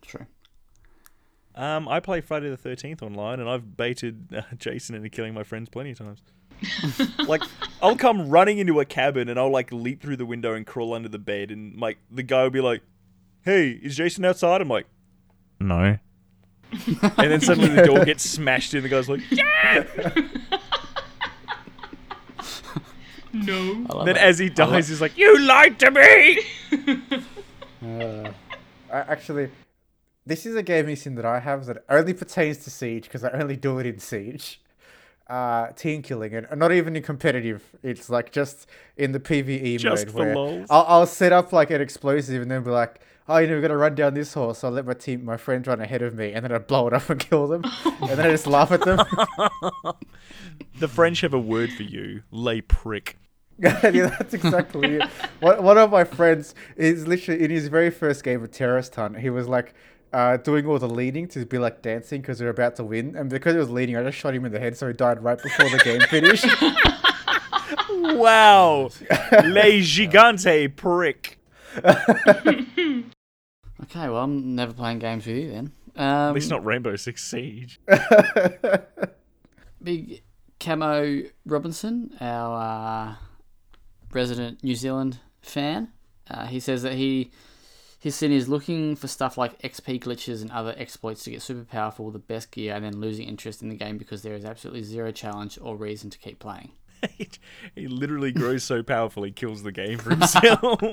True. Um, I play Friday the Thirteenth online, and I've baited uh, Jason into killing my friends plenty of times. like, I'll come running into a cabin, and I'll like leap through the window and crawl under the bed, and like the guy will be like, "Hey, is Jason outside?" I'm like, "No." and then suddenly the door gets smashed in. The guy's like, "Yeah!" No. Then it. as he I love- dies, he's like, "You lied to me." Uh, I, actually, this is a gaming sim that I have that only pertains to Siege because I only do it in Siege. Uh, team killing and not even in competitive. It's like just in the PVE Just mode where? I'll, I'll set up like an explosive and then be like, oh, you know, we're gonna run down this hole. So I'll let my team, my friends run ahead of me, and then I blow it up and kill them, and then I just laugh at them. the French have a word for you, lay prick. yeah, that's exactly it. One, one of my friends is literally in his very first game of Terrorist Hunt. He was like uh, doing all the leading to be like dancing because they're about to win, and because it was leading, I just shot him in the head, so he died right before the game finished. Wow, Le gigante prick. okay, well, I'm never playing games with you then. Um, At least not Rainbow Six Siege. Big Camo Robinson, our uh, resident New Zealand fan, uh, he says that he his sin is looking for stuff like XP glitches and other exploits to get super powerful, with the best gear, and then losing interest in the game because there is absolutely zero challenge or reason to keep playing. he, he literally grows so powerful he kills the game for himself.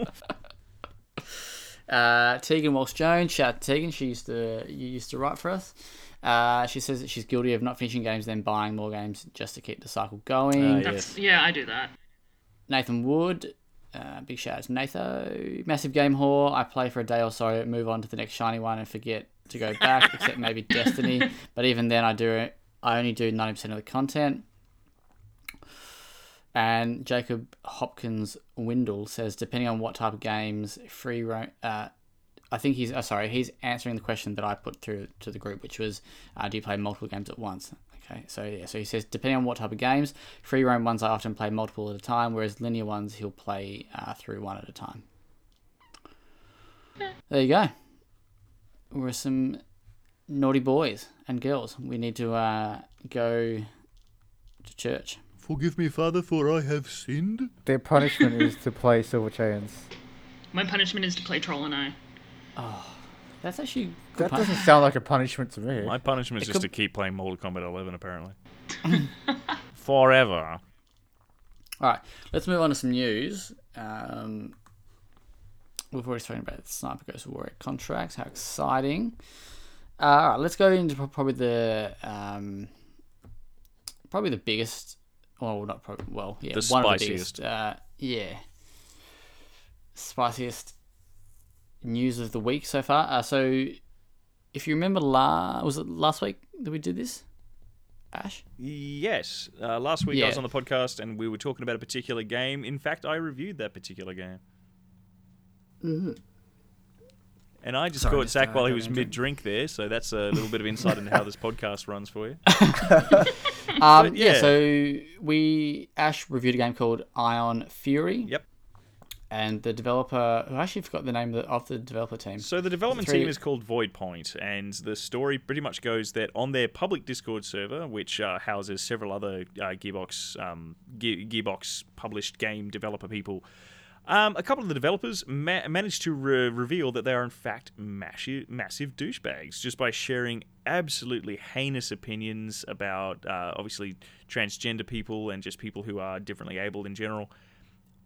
Uh, Tegan Walsh Jones, shout out to Tegan. She used to you used to write for us. Uh, she says that she's guilty of not finishing games, then buying more games just to keep the cycle going. Uh, That's yeah, I do that. Nathan Wood, uh, big shout out to Nathan. Massive game whore. I play for a day or so, move on to the next shiny one, and forget to go back, except maybe Destiny. But even then, I do. I only do ninety percent of the content. And Jacob Hopkins Windle says, depending on what type of games, free roam. Uh, I think he's uh, sorry. He's answering the question that I put through to the group, which was, uh, do you play multiple games at once? Okay, so yeah, so he says depending on what type of games, free roam ones I often play multiple at a time, whereas linear ones he'll play uh, through one at a time. There you go. We're some naughty boys and girls. We need to uh, go to church. Forgive me, Father, for I have sinned. Their punishment is to play Silver Chains. My punishment is to play Troll and I. That's actually good That pun- doesn't sound like a punishment to me. My punishment is It just could- to keep playing Mortal Kombat 11, apparently. Forever. All right, let's move on to some news. Um, we've already spoken about the Sniper Ghost Warrior contracts. How exciting! Uh, all right, let's go into probably the um, probably the biggest. Well, not probably. Well, yeah, The one of the spiciest. biggest. Uh, yeah, spiciest news of the week so far. Uh, so, if you remember, la- was it last week that we did this? Ash. Yes. Uh, last week I was on the podcast and we were talking about a particular game. In fact, I reviewed that particular game. And I just Sorry, caught just, Zach uh, while he was mid drink there, so that's a little bit of insight into how this podcast runs for you. Um, yeah. yeah. so we Ash reviewed a game called Ion Fury. Yep. And the developer, who I actually forgot the name of the, developer team. So the development Three- team is called Void Point, and the story pretty much goes that on their public Discord server, which uh, houses several other uh, Gearbox um, Ge- Gearbox published game developer people, um, a couple of the developers ma- managed to re- reveal that they are in fact massive, massive douchebags just by sharing absolutely heinous opinions about uh, obviously transgender people and just people who are differently abled in general.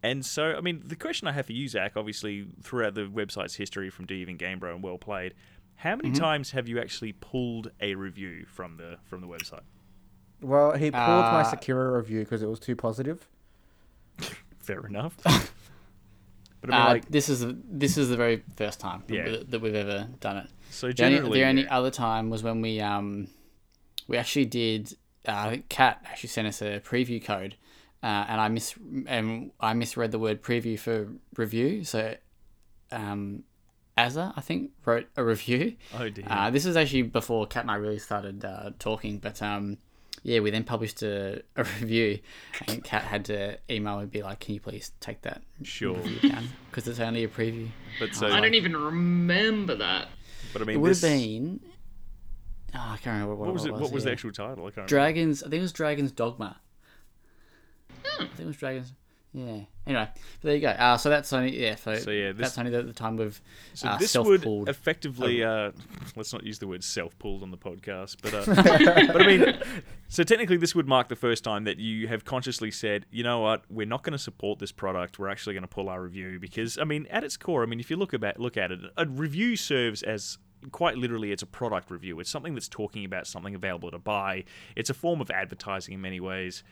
And so, I mean, the question I have for you, Zach, obviously throughout the website's history from Do You Even Game Bro and Well Played, how many times have you actually pulled a review from the from the website? Well, he pulled my Uh, Sekiro review because it was too positive. Fair enough. but I mean, Uh, like, this is the, this is the very first time that we- that we've ever done it. so The only, generally, the only yeah. other time was when we um we actually did. Uh, I think Kat actually sent us a preview code, uh, and I mis and I misread the word preview for review. So, um, Azza, I think, wrote a review. Oh dear. Uh, this was actually before Kat and I really started uh, talking, but um, yeah, we then published a, a review, and Kat had to email and be like, "Can you please take that sure. review down because it's only a preview." But so I don't even remember that. but I mean It would have been. Oh, I can't remember what, what was it? What was the yeah. actual title? I can't remember. Dragons. I think it was Dragons Dogma. Hmm. I think it was Dragons. Yeah. Anyway, there you go. Uh, so that's only yeah. So, So, yeah, this- that's only the, the time we've So uh, this self would effectively, uh, let's not use the word self-pulled on the podcast, but uh, but I mean, so technically this would mark the first time that you have consciously said, you know what, we're not going to support this product. We're actually going to pull our review because, I mean, at its core, I mean, if you look about look at it, a review serves as quite literally it's a product review. It's something that's talking about something available to buy. It's a form of advertising in many ways.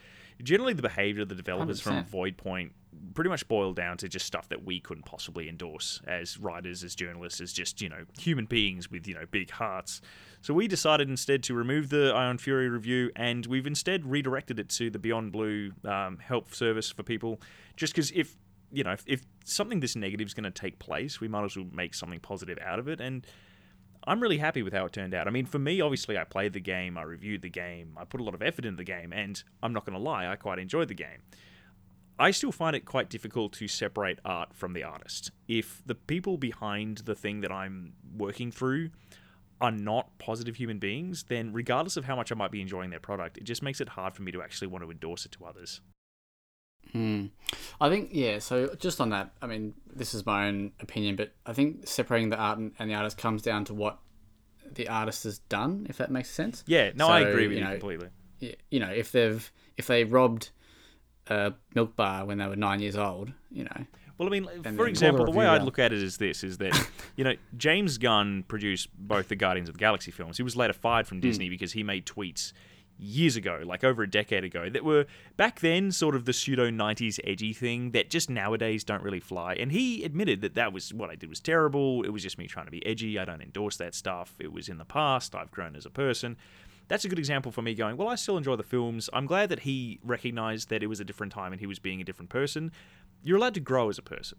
Generally, the behavior of the developers from 100%. Void Point pretty much boiled down to just stuff that we couldn't possibly endorse as writers, as journalists, as just, you know, human beings with, you know, big hearts. So we decided instead to remove the Ion Fury review and we've instead redirected it to the Beyond Blue um, help service for people. Just because if, you know, if, if something this negative is going to take place, we might as well make something positive out of it. And I'm really happy with how it turned out. I mean, for me, obviously, I played the game, I reviewed the game, I put a lot of effort into the game, and I'm not going to lie, I quite enjoyed the game. I still find it quite difficult to separate art from the artist. If the people behind the thing that I'm working through are not positive human beings, then regardless of how much I might be enjoying their product, it just makes it hard for me to actually want to endorse it to others. Hmm. I think yeah. So just on that, I mean, this is my own opinion, but I think separating the art and, and the artist comes down to what the artist has done. If that makes sense. Yeah, no, I agree with you you completely. You know, if they've if they robbed a milk bar when they were nine years old, you know, Well, I mean, for example, the way I'd look at it is this: is that you know James Gunn produced both the Guardians of the Galaxy films. He was later fired from Disney because he made tweets years ago, like over a decade ago, that were back then sort of the pseudo '90s edgy thing that just nowadays don't really fly. And he admitted that that was what I did was terrible. It was just me trying to be edgy. I don't endorse that stuff. It was in the past. I've grown as a person that's a good example for me going, well, I still enjoy the films. I'm glad that he recognized that it was a different time and he was being a different person. You're allowed to grow as a person.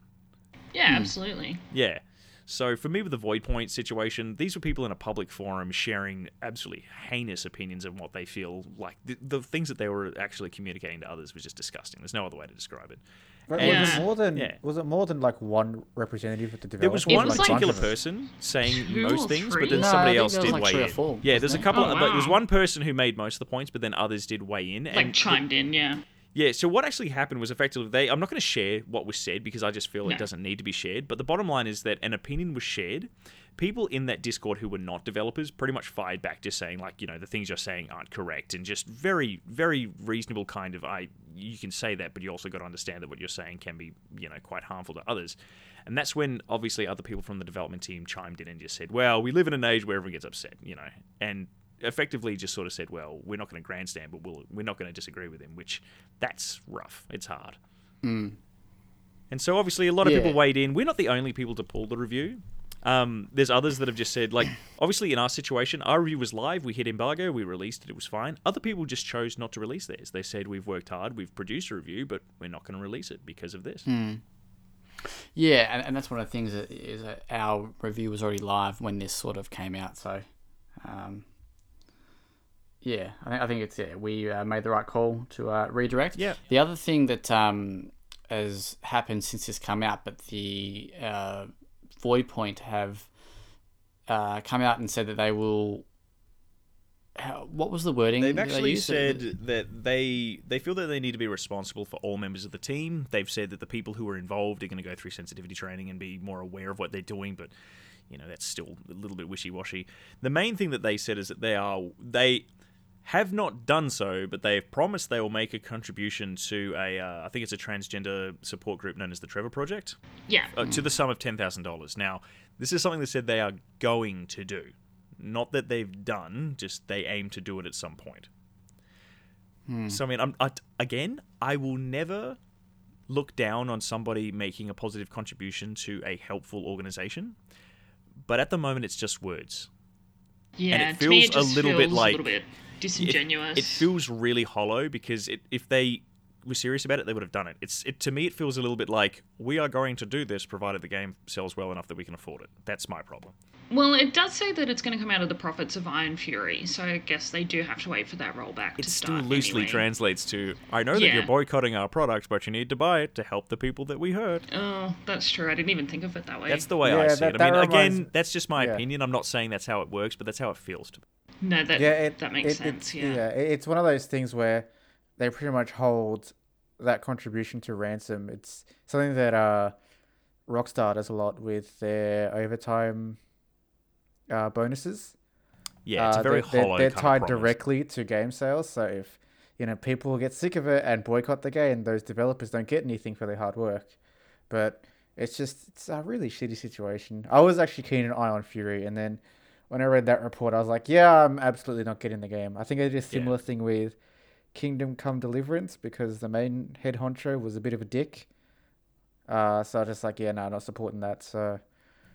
Yeah, Hmm. absolutely. Yeah. So for me with the Void Point situation, these were people in a public forum sharing absolutely heinous opinions of what they feel like. The, the things that they were actually communicating to others was just disgusting. There's no other way to describe it. But And- was it more than Yeah. was it more than like one representative of the There was developers? one was Like, like- particular bunch of us? person saying most things, but then No, somebody else did like weigh in. four, yeah, wasn't there's a couple. Oh, of, like, there's wow. one person who made most of the points, but then others did weigh in. Like and the- chimed in, yeah. Yeah, so what actually happened was effectively they I'm not going to share what was said because I just feel No. it doesn't need to be shared, but the bottom line is that an opinion was shared. People in that Discord who were not developers pretty much fired back just saying like, you know, the things you're saying aren't correct and just very very reasonable kind of I you can say that but you also got to understand that what you're saying can be, you know, quite harmful to others. And that's when obviously other people from the development team chimed in and just said, "Well, we live in an age where everyone gets upset, you know." And effectively just sort of said, "Well, we're not going to grandstand, but we'll, we're not going to disagree with him," which that's rough. It's hard. And so obviously a lot of people weighed in. We're not the only people to pull the review. Um, there's others that have just said, like, obviously in our situation, our review was live. We hit embargo, we released it, it was fine. Other people just chose not to release theirs. They said, we've worked hard, we've produced a review, but we're not going to release it because of this. Yeah, and, and that's one of the things that is that our review was already live when this sort of came out. So, um, yeah, I think I think it's yeah we uh, made the right call to uh, redirect. Yeah. The other thing that um, has happened since this come out, but the uh, Void Point have uh, come out and said that they will. How, what was the wording? They've they actually used? said that they they feel that they need to be responsible for all members of the team. They've said that the people who are involved are going to go through sensitivity training and be more aware of what they're doing, but you know that's still a little bit wishy washy. The main thing that they said is that they are they have not done so, but they have promised they will make a contribution to a uh, I think it's a transgender support group known as the Trevor Project Yeah. uh, to the sum of ten thousand dollars. Now, this is something they said they are going to do, not that they've done. Just they aim to do it at some point. So I mean, I'm I, again, I will never look down on somebody making a positive contribution to a helpful organization, but at the moment, it's just words. Yeah, and it to me feels it a just little bit feels like- a little bit It, disingenuous. it feels really hollow because it, if they were serious about it, they would have done it. It's it to me, it feels a little bit like we are going to do this, provided the game sells well enough that we can afford it. That's my problem. Well, it does say that it's going to come out of the profits of Ion Fury, so I guess they do have to wait for that rollback It to still loosely anyway. translates to I know that Yeah. you're boycotting our product, but you need to buy it to help the people that we hurt. Oh, that's true. I didn't even think of it that way. That's the way I see that- it. I mean, that again, that's just my yeah. opinion. I'm not saying that's how it works, but that's how it feels to me. No, that yeah, it, that makes it- sense. It's, Yeah. it- it's one of those things where they pretty much hold that contribution to ransom. It's something that uh, Rockstar does a lot with their overtime uh, bonuses. Yeah, it's Uh, a very they're, they're- hollow. They're, kind tied promise. directly to game sales, so if you know people get sick of it and boycott the game, those developers don't get anything for their hard work. But it's just it's a really shitty situation. I was actually keen an eye on Ion Fury, and then when I read that report, I was like, yeah, I'm absolutely not getting the game. I think I did a similar thing with Kingdom Come Deliverance because the main head honcho was a bit of a dick. Uh, so I was just like, yeah, no, not supporting that. So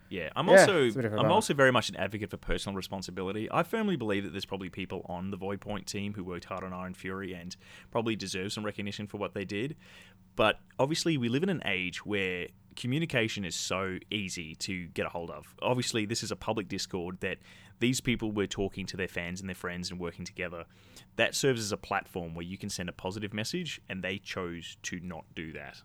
Yeah, I'm Yeah, also it's a bit of a I'm also very much an advocate for personal responsibility. I firmly believe that there's probably people on the Void Point team who worked hard on Ion Fury and probably deserve some recognition for what they did. But obviously, we live in an age where communication is so easy to get a hold of. Obviously, this is a public Discord that these people were talking to their fans and their friends and working together. That serves as a platform where you can send a positive message, and they chose to not do that.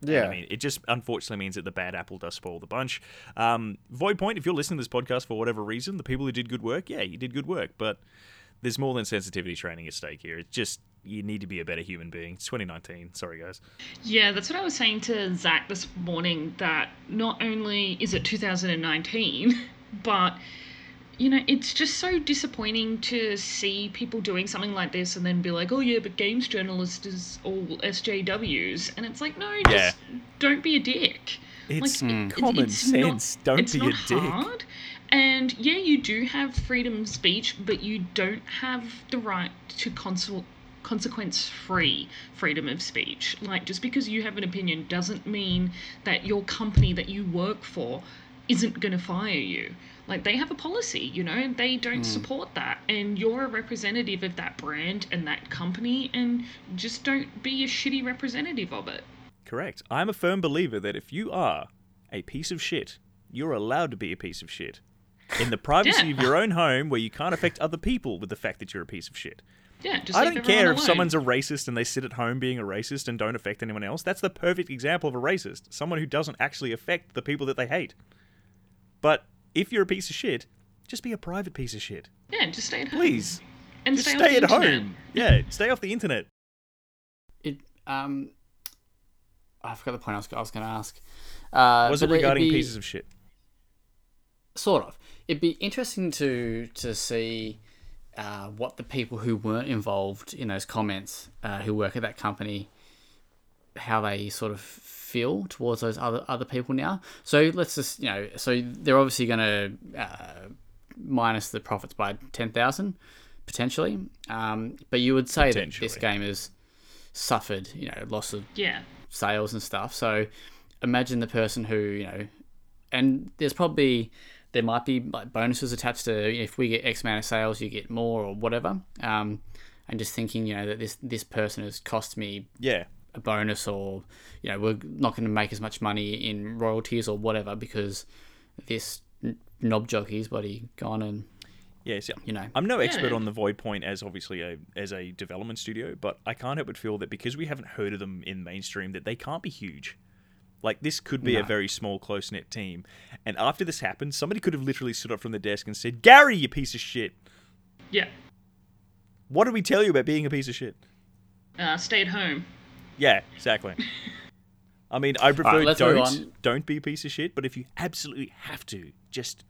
And, yeah, I mean, it just unfortunately means that the bad apple does spoil the bunch. Um, Void Point, if you're listening to this podcast for whatever reason, the people who did good work, yeah, you did good work, but there's more than sensitivity training at stake here. It's just you need to be a better human being. It's 2019. Sorry, guys. Yeah, that's what I was saying to Zach this morning. That not only is it 2019, but you know, it's just so disappointing to see people doing something like this and then be like, "Oh yeah, but games journalists is all SJWs," and it's like, no, just Yeah. don't be a dick. It's Like, it- mm, common it's not- sense. Don't it's be not a dick. hard. And yeah, you do have freedom of speech, but you don't have the right to consul- consequence free freedom of speech. Like, just because you have an opinion doesn't mean that your company that you work for isn't going to fire you. Like, they have a policy, you know, they don't hmm. support that. And you're a representative of that brand and that company, and just don't be a shitty representative of it. Correct. I'm a firm believer that if you are a piece of shit, you're allowed to be a piece of shit. In the privacy Yeah. of your own home where you can't affect other people with the fact that you're a piece of shit. Yeah, just I don't care if someone's a racist and they sit at home being a racist and don't affect anyone else. That's the perfect example of a racist. Someone who doesn't actually affect the people that they hate. But if you're a piece of shit, just be a private piece of shit. Yeah, just stay at home. Please. And Just stay, stay, off the at internet. home. Yeah, stay off the internet. It um, I forgot the point I was, I was going to ask. Uh, Was it regarding be- pieces of shit? Sort of. It'd be interesting to to see uh, what the people who weren't involved in those comments, uh, who work at that company, how they sort of feel towards those other other people now. So let's just you know, so they're obviously going to uh, minus the profits by ten thousand potentially, um, but you would say that this game has suffered you know loss of Yeah. sales and stuff. So imagine the person who you know, and there's probably there might be like bonuses attached to if we get X amount of sales, you get more or whatever. Um, and just thinking you know that this this person has cost me Yeah. A bonus or you know we're not going to make as much money in royalties or whatever because this n- knob jockey's bloody gone and Yes, yeah. you know I'm no expert Yeah. on the Void Point as obviously a as a development studio, but I can't help but feel that because we haven't heard of them in mainstream, that they can't be huge. Like this could be a very small, close knit team. And after this happened, somebody could have literally stood up from the desk and said, "Gary, you piece of shit! Yeah. What did we tell you about being a piece of shit?" Uh, stay at home. Yeah, exactly. I mean, I prefer let's don't don't be a piece of shit, but if you absolutely have to, just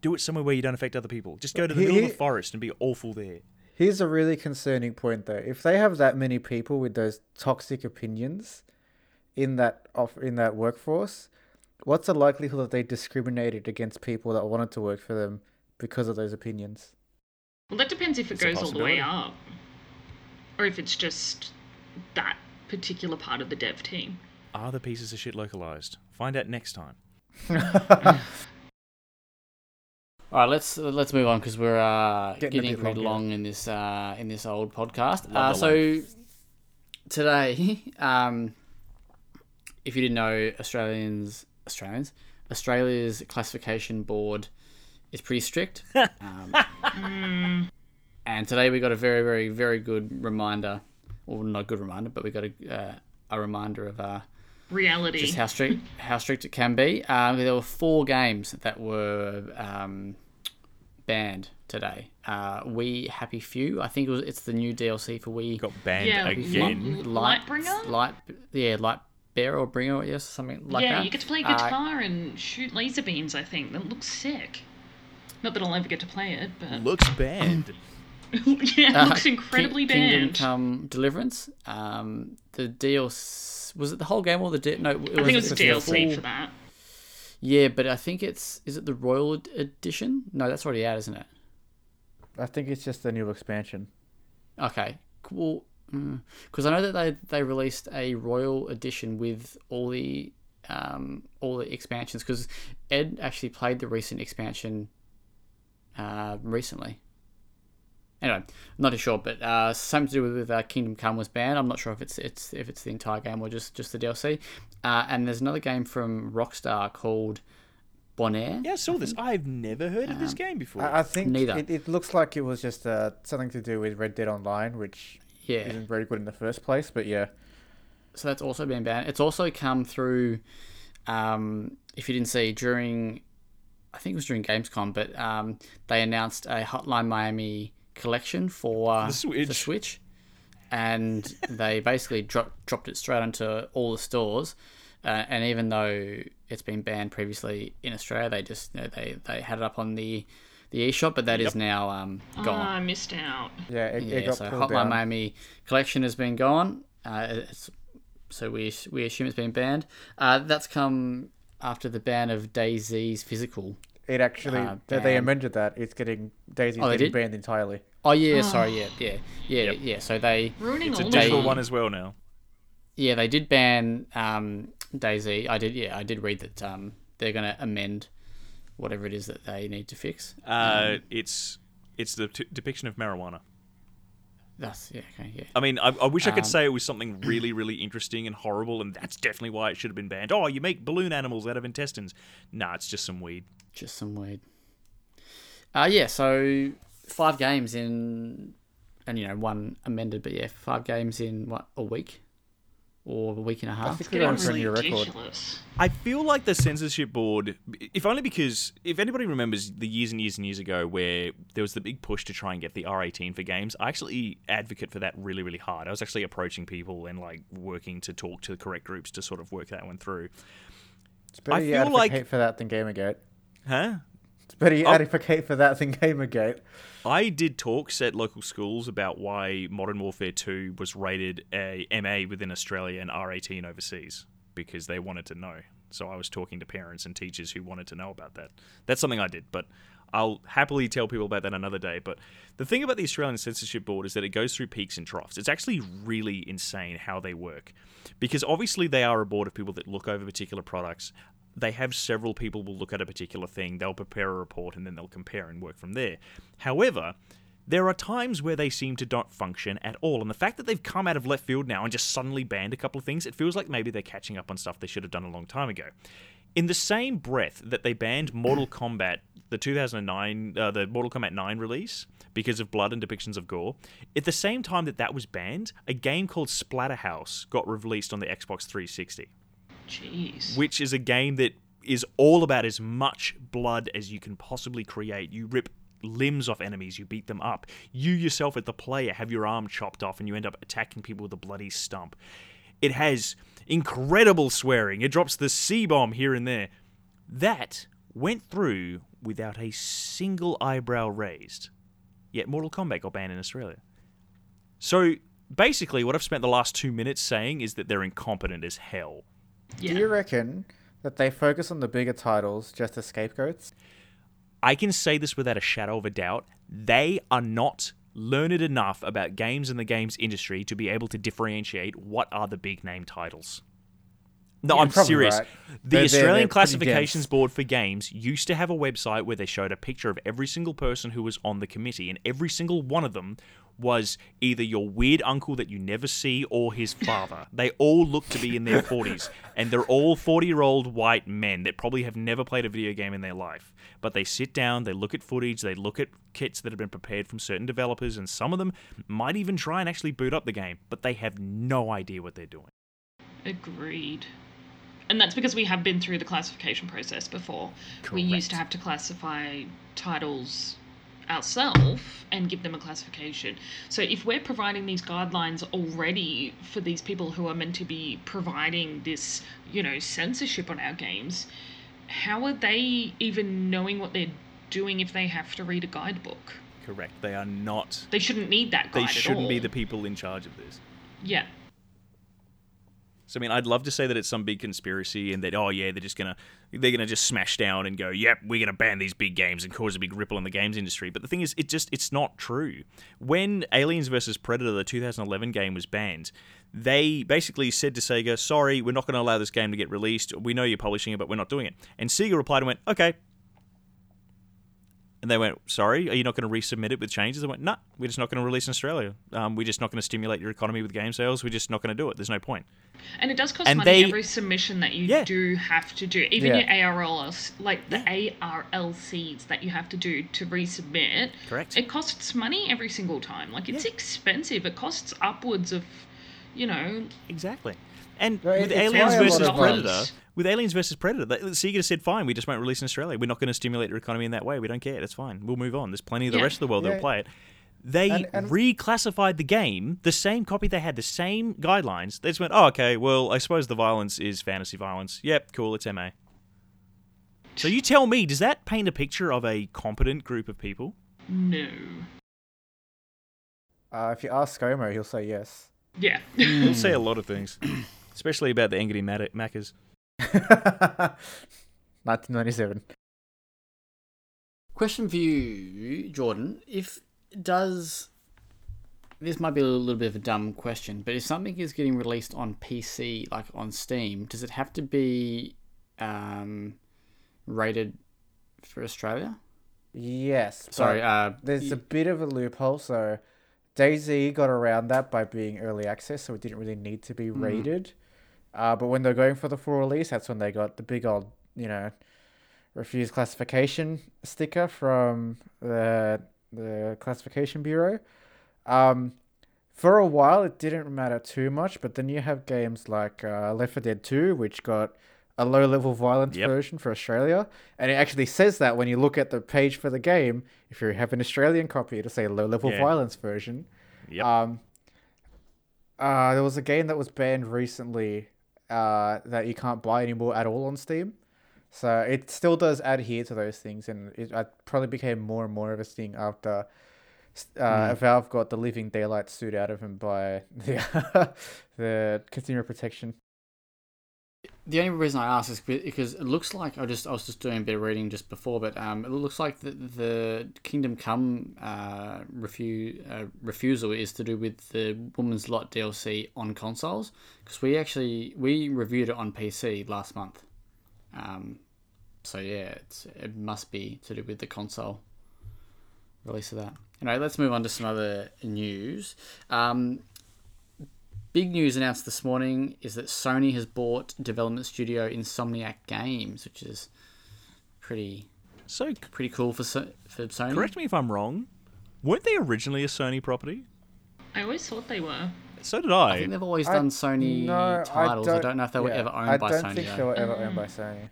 do it somewhere where you don't affect other people. Just go to the He- middle of the forest and be awful there. Here's a really concerning point, though. If they have that many people with those toxic opinions in that off in that workforce, what's the likelihood that they discriminated against people that wanted to work for them because of those opinions? Well, that depends if it It's goes all the way up, or if it's just that particular part of the dev team. Are the pieces of shit localized? Find out next time. All right, let's let's move on because we're uh, Getting a getting, pretty long, long in this uh, in this old podcast. Uh, the so today, um, if you didn't know, Australians, Australians, Australia's classification board is pretty strict. um, and today we got a very, very, very good reminder, or not a good reminder, but we got a, uh, a reminder of uh, Reality. just how strict how strict it can be. Um, there were four games that were um, banned today. Uh, we Happy Few, I think it was it's the new DLC for We Got banned Yeah, again. Light- Lightbringer? light yeah, light bear or bringer, yes, something like yeah, that. you get to play Uh, guitar and shoot laser beams. I think that looks sick. Not that I'll ever get to play it, but Looks banned. yeah, it Uh, looks King- incredibly Kingdom banned. Come Deliverance. Um, the DLC was it the whole game or the D- no? It was, I think it was a the DLC full- for that. Yeah, but I think it's is it the Royal Ed- Edition? No, that's already out, isn't it? I think it's just the new expansion. Okay, cool. Because I know that they they released a Royal Edition with all the um, all the expansions. Because Ed actually played the recent expansion uh, recently. Anyway, not too sure, but uh, something to do with, with uh, Kingdom Come was banned. I'm not sure if it's it's if it's the entire game or just just the DLC. Uh, and there's another game from Rockstar called Bonaire. Yeah, I saw this. I've never heard of this game before. I, I think Neither. It, it looks like it was just uh, something to do with Red Dead Online, which Yeah. isn't very good in the first place. But yeah, so that's also been banned. It's also come through. Um, if you didn't see during, I think it was during Gamescom, but um, they announced a Hotline Miami collection for uh, The Switch. the Switch, and they basically dropped dropped it straight onto all the stores. Uh, and even though it's been banned previously in Australia, they just you know, they they had it up on the the eShop, but that is now um, Oh, gone. I missed out. yeah, it, it Yeah, got so pulled Hotline down. Miami collection has been gone. Uh, it's, so we we assume it's been banned. Uh, that's come after the ban of DayZ's physical. It actually uh, they, they amended that. It's getting DayZ's Oh, getting did? banned entirely. Oh yeah, sorry, yeah, yeah, yeah, Yep. yeah. So they Ruining it's a all digital of one as well now. yeah they did ban um, DayZ. I did yeah I did read that um, they're gonna amend whatever it is that they need to fix. Uh, it's it's the t- depiction of marijuana. That's yeah okay yeah. I mean, I, I wish I could Um, say it was something really, really interesting and horrible, and that's definitely why it should have been banned. Oh, you make balloon animals out of intestines. Nah, it's just some weed. just some weed. Uh, yeah, so five games in, and you know one amended, but yeah, five games in what a week, or a week and a half. think Getting we're going for a really new record. ridiculous. I feel like the censorship board, if only because, if anybody remembers the years and years and years ago where there was the big push to try and get the R18 for games, I actually advocate for that really, really hard. I was actually approaching people and like working to talk to the correct groups to sort of work that one through. It's better I you feel advocate like- for that than Gamergate. Huh? It's you Oh. advocate for that than Gamergate. I did talks at local schools about why Modern Warfare 2 was rated a MA within Australia and R18 overseas because they wanted to know. So I was talking to parents and teachers who wanted to know about that. That's something I did, but I'll happily tell people about that another day. But the thing about the Australian Censorship Board is that it goes through peaks and troughs. It's actually really insane how they work because obviously they are a board of people that look over particular products. They have several people will look at a particular thing, they'll prepare a report, and then they'll compare and work from there. However, there are times where they seem to not function at all. And the fact that they've come out of left field now and just suddenly banned a couple of things, it feels like maybe they're catching up on stuff they should have done a long time ago. In the same breath that they banned Mortal Kombat, the 2009, uh, the Mortal Kombat 9 release, because of blood and depictions of gore, at the same time that that was banned, a game called Splatterhouse got released on the Xbox 360 Jeez. which is a game that is all about as much blood as you can possibly create. You rip limbs off enemies, you beat them up. You yourself, as the player, have your arm chopped off and you end up attacking people with a bloody stump. It has incredible swearing. It drops the C bomb here and there. That went through without a single eyebrow raised. Yet Mortal Kombat got banned in Australia. So basically, what I've spent the last two minutes saying is that they're incompetent as hell. Yeah. Do you reckon that they focus on the bigger titles just as scapegoats? I can say this without a shadow of a doubt. They are not learned enough about games and the games industry to be able to differentiate what are the big name titles. No, Yeah, I'm serious. right. The They're- they're- Australian they're Classifications. Board for Games used to have a website where they showed a picture of every single person who was on the committee, and every single one of them was either your weird uncle that you never see or his father. they all look to be in their 40s, and they're all 40 year old white men that probably have never played a video game in their life. But they sit down, they look at footage, they look at kits that have been prepared from certain developers, and some of them might even try and actually boot up the game, but they have no idea what they're doing. Agreed. And that's because we have been through the classification process before. We used to have to classify titles ourselves and give them a classification. So if we're providing these guidelines already for these people who are meant to be providing this, you know, censorship on our games, how are they even knowing what they're doing if they have to read a guidebook? Correct. They are not. They shouldn't need that guide They shouldn't be the people in charge of this. Yeah. So I mean, I'd love to say that it's some big conspiracy and that oh yeah, they're just gonna they're gonna just smash down and go, yep, we're gonna ban these big games and cause a big ripple in the games industry. But the thing is, it just it's not true. When Aliens vs Predator, the 2011 game, was banned, they basically said to Sega, sorry, we're not to allow this game to get released. We know you're publishing it, but we're not doing it. And Sega replied and went, okay. And they went, sorry, are you not going to resubmit it with changes? They went, no, we're just not going to release in Australia. Um, we're just not going to stimulate your economy with game sales. We're just not going to do it. There's no point. And it does cost And money they- every submission that you Yeah. do have to do. Even Yeah. your ARLs, like the ARLCs that you have to do to resubmit. Correct. It costs money every single time. Like it's Yeah. expensive. It costs upwards of, you know, Exactly. And Well, with Aliens why a lot versus Predator, us- with Aliens versus Predator, they- Sega said, "Fine, we just won't release in Australia. We're not going to stimulate the economy in that way. We don't care. It's fine. We'll move on. There's plenty of the Yeah. rest of the world that'll play it." They And- and- reclassified the game, the same copy they had, the same guidelines. They just went, "Oh, okay. Well, I suppose the violence is fantasy violence. Yep, cool. It's MA." So you tell me, does that paint a picture of a competent group of people? no. Uh, if you ask ScoMo, he'll say yes. Yeah. he'll say a lot of things, especially about the Angry Mac- Maccas. 1997. Question for you, Jordan. If does this might be a little bit of a dumb question, but if something is getting released on PC, like on Steam, does it have to be um, rated for Australia? Yes. Sorry, uh, there's a bit of a loophole. So DayZ got around that by being early access, so it didn't really need to be rated. Uh, but when they're going for the full release, that's when they got the big old, you know, refuse classification sticker from the the classification bureau. Um, for a while, it didn't matter too much, but then you have games like uh, Left 4 Dead 2, which got a low level violence Yep. version for Australia, and it actually says that when you look at the page for the game, if you have an Australian copy, it'll say low level Yeah. violence version. Yep. Um, uh, there was a game that was banned recently uh, that you can't buy anymore at all on Steam. So it still does adhere to those things, and it uh, probably became more and more of a thing after uh, Valve got the living daylight suit out of him by the the consumer protection. The only reason I ask is because it looks like I just I was just doing a bit of reading just before, but um, it looks like the, the Kingdom Come uh, refu- uh, refusal is to do with the Woman's Lot DLC on consoles because we actually we reviewed it on PC last month. Um, so yeah, it must be to do with the console release of that. Anyway, let's move on to some other news. Um, big news announced this morning is that Sony has bought development studio Insomniac Games, which is pretty so pretty cool for So- for Sony. Correct me if I'm wrong. Weren't they originally a Sony property? I always thought they were. So did I I. think they've always I- done Sony no, titles. I don't, know if they were yeah, ever owned I by Sony. I don't think though. they were ever owned by Sony.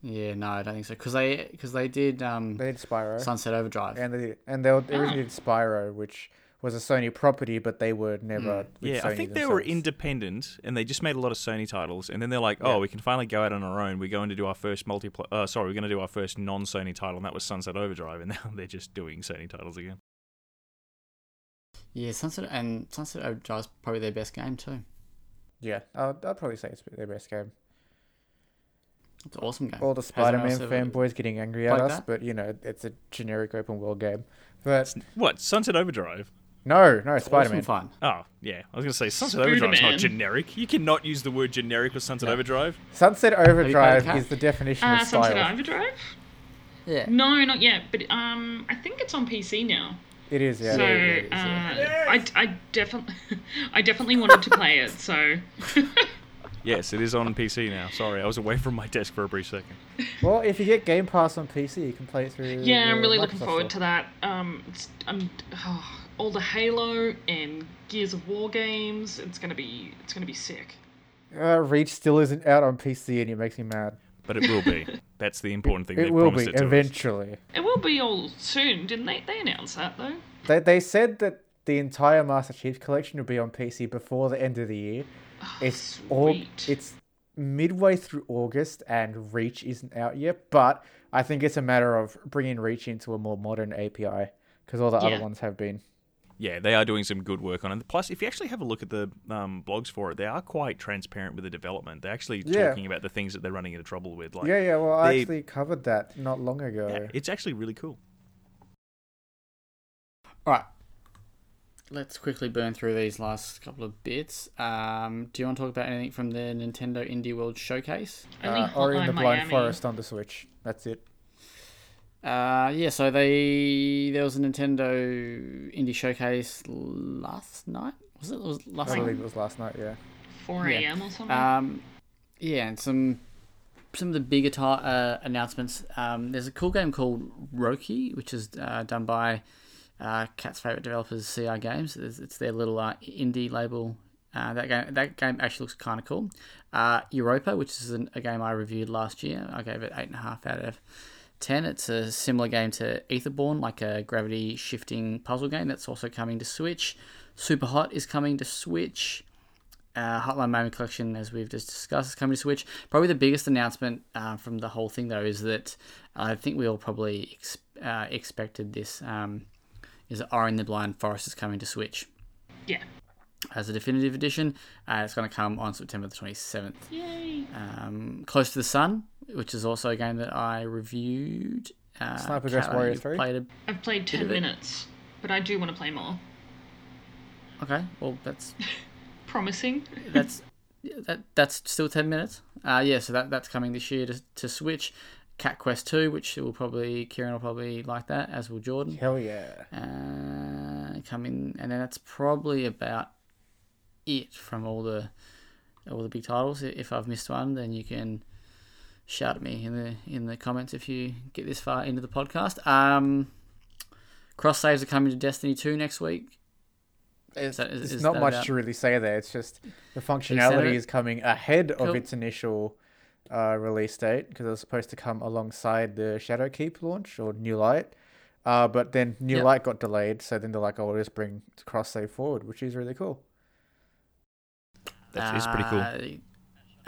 Yeah, no, I don't think so. Because they because they did um, They did Spyro, Sunset Overdrive. and they and they originally did Spyro, which was a Sony property, but they were never. with yeah, I Sony think they were independent and they just made a lot of Sony titles. And then they're like, oh, Yeah. we can finally go out on our own. We're going to do our first multiplayer. Uh, sorry, we're going to do our first non Sony title, and that was Sunset Overdrive. And now they're just doing Sony titles again. Yeah, Sunset and Sunset Overdrive's probably their best game too. Yeah, I'd, I'd probably say it's their best game. It's an awesome game. All the Spider-Man fanboys getting angry at us, that? but you know it's a generic open world game. But What? Sunset Overdrive? No, no, Spider Man. fun. Oh, yeah. I was going to say Sunset Overdrive is not generic. You cannot use the word generic with Sunset Overdrive. Sunset Overdrive is the definition Uh, of Sunset style. Overdrive? Yeah. No, not yet. But um, I think it's on PC now. It is, yeah. So Yeah, it is, uh, yeah. I, I definitely I definitely wanted to play it. So Yes, it is on PC now. Sorry, I was away from my desk for a brief second. Well, if you get Game Pass on PC, you can play it through. yeah, I'm the really looking forward Store. to that. Um, it's, I'm oh, all the Halo and Gears of War games. It's gonna be it's gonna be sick. Uh, Reach still isn't out on PC, and it makes me mad. But it will be. That's the important thing. It they will promised be it to us. eventually. It will be all soon, didn't they? They announced that though. They they said that the entire Master Chief collection will be on PC before the end of the year. It's all Sweet. it's midway through August, and Reach isn't out yet. But I think it's a matter of bringing Reach into a more modern API because all the Yeah. other ones have been. Yeah, they are doing some good work on it. Plus, if you actually have a look at the um, blogs for it, they are quite transparent with the development. They're actually Yeah. talking about the things that they're running into trouble with. Like, Yeah, yeah. Well, I they- actually covered that not long ago. yeah, it's actually really cool. All right. Let's quickly burn through these last couple of bits. Um, do you want to talk about anything from the Nintendo Indie World Showcase? Only Uh, Ori and the Hotline Blind Miami. Forest on the Switch. That's it. Uh, yeah, so they there was a Nintendo Indie Showcase last night. Was it? it was last I night? believe it was last night. Yeah. 4 Yeah. a.m. or something. Um, yeah, and some some of the bigger ti uh, announcements. Um, there's a cool game called Roki, which is uh, done by uh, Kat's favorite developers, CI Games. It's, it's their little uh, indie label. Uh, that game that game actually looks kind of cool. Uh, Europa, which is an, a game I reviewed last year, I gave it eight and a half out of ten. It's a similar game to Etherborn, like a gravity shifting puzzle game. That's also coming to Switch. Super Hot is coming to Switch uh, Hotline Miami Collection, as we've just discussed, is coming to Switch. Probably the biggest announcement uh, from the whole thing, though, is that I think we all probably ex- uh, expected this. Um, is that Ori and the Blind Forest is coming to Switch yeah. as a definitive edition. Uh, it's going to come on September the twenty seventh. Yay. Um, Close to the Sun, which is also a game that I reviewed. Uh, Sniper Ghost Kat, I know Warrior you've 3? Played a... I've played 10 minutes, but I do want to play more. Okay, well that's Promising. that's that that's still 10 minutes uh yeah so that that's coming this year to, to switch cat quest 2 which will probably kieran will probably like that as will jordan Hell yeah. uh coming and then that's probably about it from all the all the big titles if i've missed one then you can shout at me in the in the comments if you get this far into the podcast um cross saves are coming to destiny 2 next week It's, that- is- it's is not much about- to really say there. It's just the functionality is coming ahead Cool. of its initial uh, release date because it was supposed to come alongside the Shadowkeep launch or New Light. Uh, but then New Yep. Light got delayed, so then they're like, "Oh, we'll just bring cross save forward," which is really cool. That is pretty cool.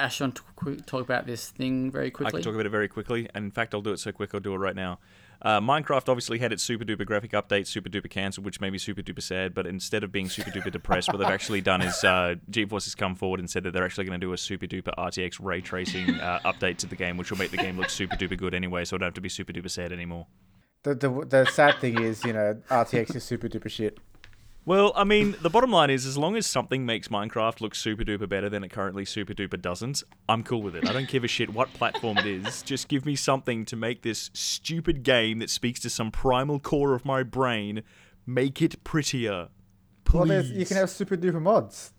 Ash, you want to qu- talk about this thing very quickly? I quickly? can talk about it very quickly. And in fact, I'll do it so quick, I'll do it right now. Uh, Minecraft obviously had its super duper graphic update, super duper cancelled, which made me super duper sad. But instead of being super duper depressed, what they've actually done is uh, GeForce has come forward and said that they're actually going to do a super duper RTX ray tracing uh, update to the game, which will make the game look super duper good anyway, so I don't have to be super duper sad anymore. The the the sad thing is, you know, RTX is super duper shit. Well, I mean, the bottom line is, as long as something makes Minecraft look super duper better than it currently super duper doesn't, I'm cool with it. I don't give a shit what platform it is. Just give me something to make this stupid game that speaks to some primal core of my brain, make it prettier. Please. Well, you can have super duper mods.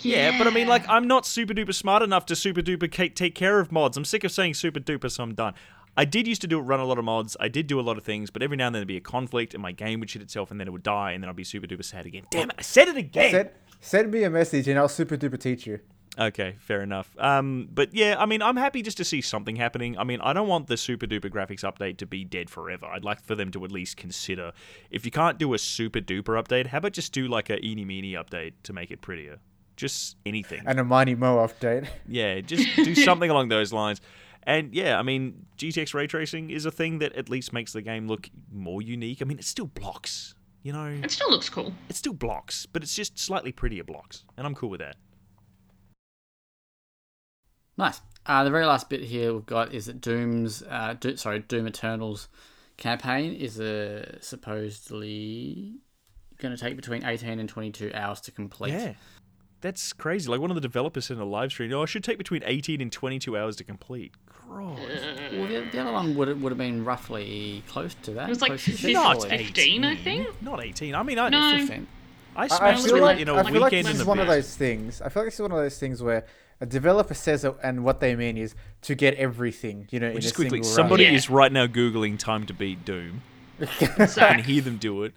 Yeah, but I mean, like, I'm not super duper smart enough to super duper take care of mods. I'm sick of saying super duper, so I'm done. I did used to do run a lot of mods. I did do a lot of things, but every now and then there'd be a conflict, and my game would shit itself, and then it would die, and then I'd be super duper sad again. Damn it! I said it again. Send send me a message and I'll super duper teach you. Okay, fair enough. Um, but yeah, I mean, I'm happy just to see something happening. I mean, I don't want the super duper graphics update to be dead forever. I'd like for them to at least consider if you can't do a super duper update, how about just do like a eeny meeny update to make it prettier? Just anything. And a Mighty Mo update. Yeah, just do something along those lines. And yeah, I mean, GTX ray tracing is a thing that at least makes the game look more unique. I mean, it still blocks, you know, It still looks cool. It still blocks, but it's just slightly prettier blocks, and I'm cool with that. Nice. Uh, the very last bit here we've got is that Doom's, uh, Do- sorry, Doom Eternal's campaign is uh, supposedly going to take between 18 and 22 hours to complete. Yeah. That's crazy. Like one of the developers in a live stream, oh, it should take between 18 and 22 hours to complete. Gross. Well, the, the other one would have, would have been roughly close to that. It was like 15, Not 15, I think. Not 18. I mean, I, No. 15. I I, I smashed feel through like, it in a I feel like this is the one of those things. I feel like this is one of those things where a developer says it, and what they mean is to get everything, you know, in Just a quickly, single somebody Yeah. is right now Googling time to beat Doom. I can hear them do it.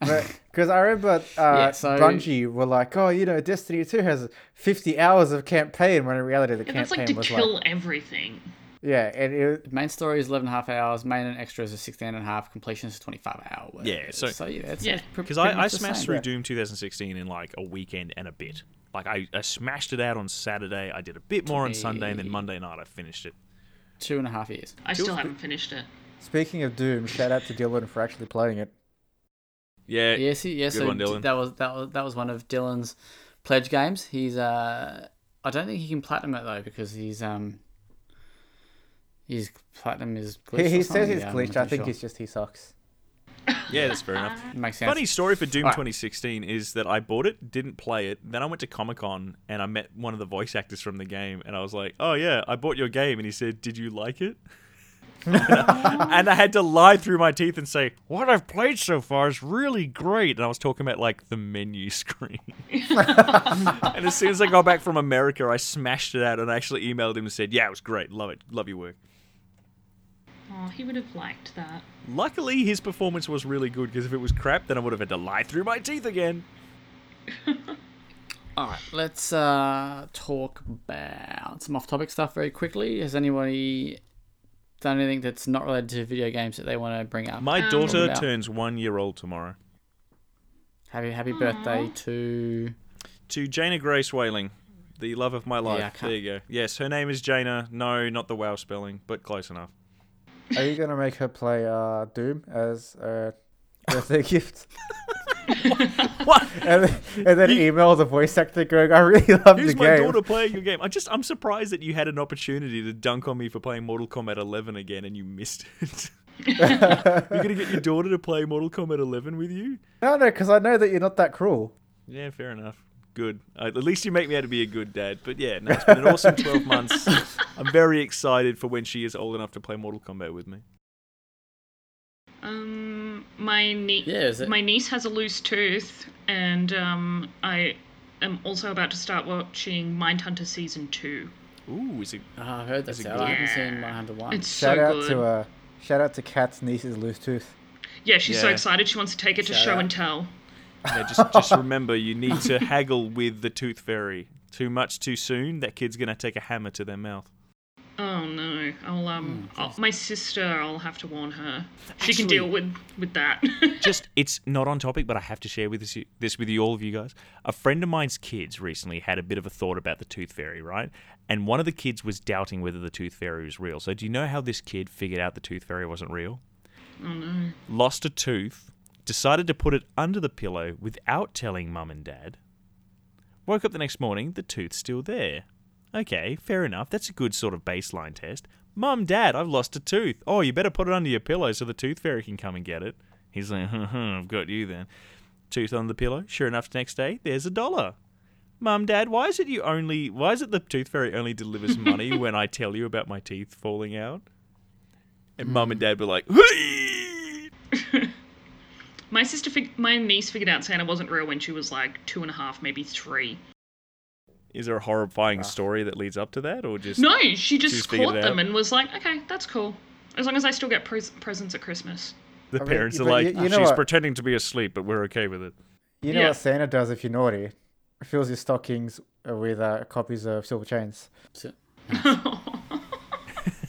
Because I remember uh, Yeah, so- Bungie were like, oh, you know, Destiny 2 has 50 hours of campaign, when in reality the yeah, that's campaign like to was kill like... everything. Yeah, and it, The main story is 11 and a half hours. Main and extras are 16 and a half. Completion is 25 hours. Yeah, so- so yeah, it's, Yeah. it's Because I, I smashed same. through Doom 2016 in like a weekend and a bit. Like I, I smashed it out on Saturday. I did a bit more on Sunday, and then Monday night I finished it. two and a half years. I still haven't finished it. speaking of Doom, shout out to Dylan for actually playing it. Yeah, Yes, he, yeah. Good so one, Dylan. that was that was that was one of Dylan's pledge games. He's uh, I don't think he can platinum it though because he's um, his platinum is glitched. He, he says he's Yeah, I'm glitched. I think sure. it's just he sucks. yeah, that's fair enough. makes sense. Funny story for Doom Alright. 2016 is that I bought it, didn't play it, then I went to Comic Con and I met one of the voice actors from the game, and I was like, "Oh yeah, I bought your game," and he said, "Did you like it?" and I had to lie through my teeth and say, "What I've played so far is really great," and I was talking about like the menu screen. and as soon as I got back from America, I smashed it out and I actually emailed him and said, "Yeah, it was great, love it, love your work." Oh, he would have liked that. Luckily, his performance was really good because if it was crap, then I would have had to lie through my teeth again. All right, let's uh, talk about some off-topic stuff very quickly. Has anybody done anything that's not related to video games that they want to bring up? My Um, daughter turns one year old tomorrow. happy happy birthday to To Jaina Grace Whaling, the love of my life. I can't- there you go. Yes, her name is Jana. No, not the WoW spelling, but close enough. Are you gonna make her play uh, Doom as a birthday gift? What? And then, and then email the voice actor going, "I really love Who's the my game." daughter playing your game? I just I'm surprised that you had an opportunity to dunk on me for playing Mortal Kombat 11 again and you missed it. You're gonna get your daughter to play Mortal Kombat 11 with you? No, no, because I know that you're not that cruel. Yeah, fair enough. Good. Uh, at least you make me out to be a good dad. But yeah, no, it's been an awesome 12 months. I'm very excited for when she is old enough to play Mortal Kombat with me. Um, my nie- Yeah, is it- my niece has a loose tooth, and um, I am also about to start watching Mindhunter season two. Ooh, is it? Oh, I heard Is that's it out. I haven't good? seen 101. It's Shout so out good. to uh, shout out to Kat's niece's loose tooth. yeah, she's so Yeah. excited. She wants to take it to Shout show out. and tell. Yeah, just just remember, you need to haggle with the tooth fairy. Too much too soon, that kid's gonna take a hammer to their mouth. Oh no! I'll um, Hmm, I'll, my sister. I'll have to warn her. She can deal with with that. Just, it's not on topic, but I have to share with this, this with you all of you guys. A friend of mine's kids recently had a bit of a thought about the tooth fairy, right? And one of the kids was doubting whether the tooth fairy was real. So, do you know how this kid figured out the tooth fairy wasn't real? oh no! Lost a tooth, decided to put it under the pillow without telling mum and dad. Woke up the next morning, the tooth's still there. Okay, fair enough. That's a good sort of baseline test. Mum, dad, I've lost a tooth. Oh, you better put it under your pillow so the tooth fairy can come and get it. He's like, I've got you then. Tooth on the pillow. Sure enough, next day, there's a dollar. Mum, dad, why is it you only? Why is it the tooth fairy only delivers money when I tell you about my teeth falling out? And mum and hmm. dad were like, My sister, fig- my niece figured out Santa wasn't real when she was like two and a half, maybe three. Is there a horrifying story that leads up to that, or just No, she just caught them out? and was like, "Okay, that's cool, as long as I still get pres- presents at Christmas." the I mean, parents but are like, you- you know she's what? pretending to be asleep, but we're okay with it. You know Yeah. what Santa does if you're naughty? Fills your stockings uh, with uh, copies of Silver Chains.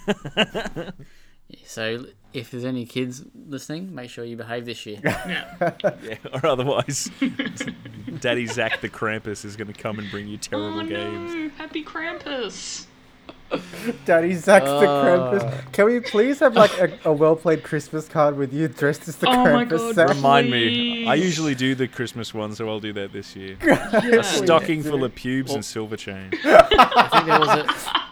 So, so if there's any kids listening, make sure you behave this year. Yeah. Yeah, or otherwise, Daddy Zach the Krampus is going to come and bring you terrible oh games. no! Happy Krampus. Daddy Zach's the Uh. Krampus. Can we please have like a, a well played Christmas card with you dressed as the Oh my Krampus? God, Zach? Remind me, I usually do the Christmas one, so I'll do that this year. Yeah. A stocking full of pubes and silver chain. I think there was a.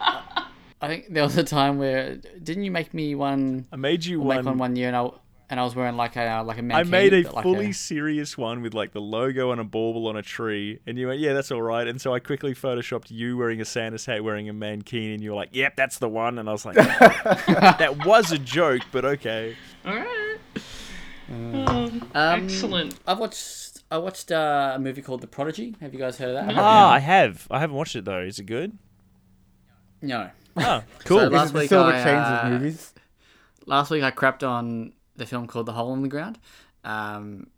I think there was a time where didn't you make me one? I made you Or make one one. one year, and I and I was wearing like a like a I mankini, made a like fully serious one with like the logo and a bauble on a tree, and you went, "Yeah, that's all right." And so I quickly photoshopped you wearing a Santa's hat, wearing a mankini, and you were like, "Yep, that's the one." And I was like, "That was a joke, but okay." All right. Um, Um, excellent. I've watched I watched uh, a movie called The Prodigy. Have you guys heard of that? No. Ah, I have. I haven't watched it though. Is it good? No. Oh, cool. So last week silver I, chains uh, of movies. Last week I crapped on the film called The Hole in the Ground, um,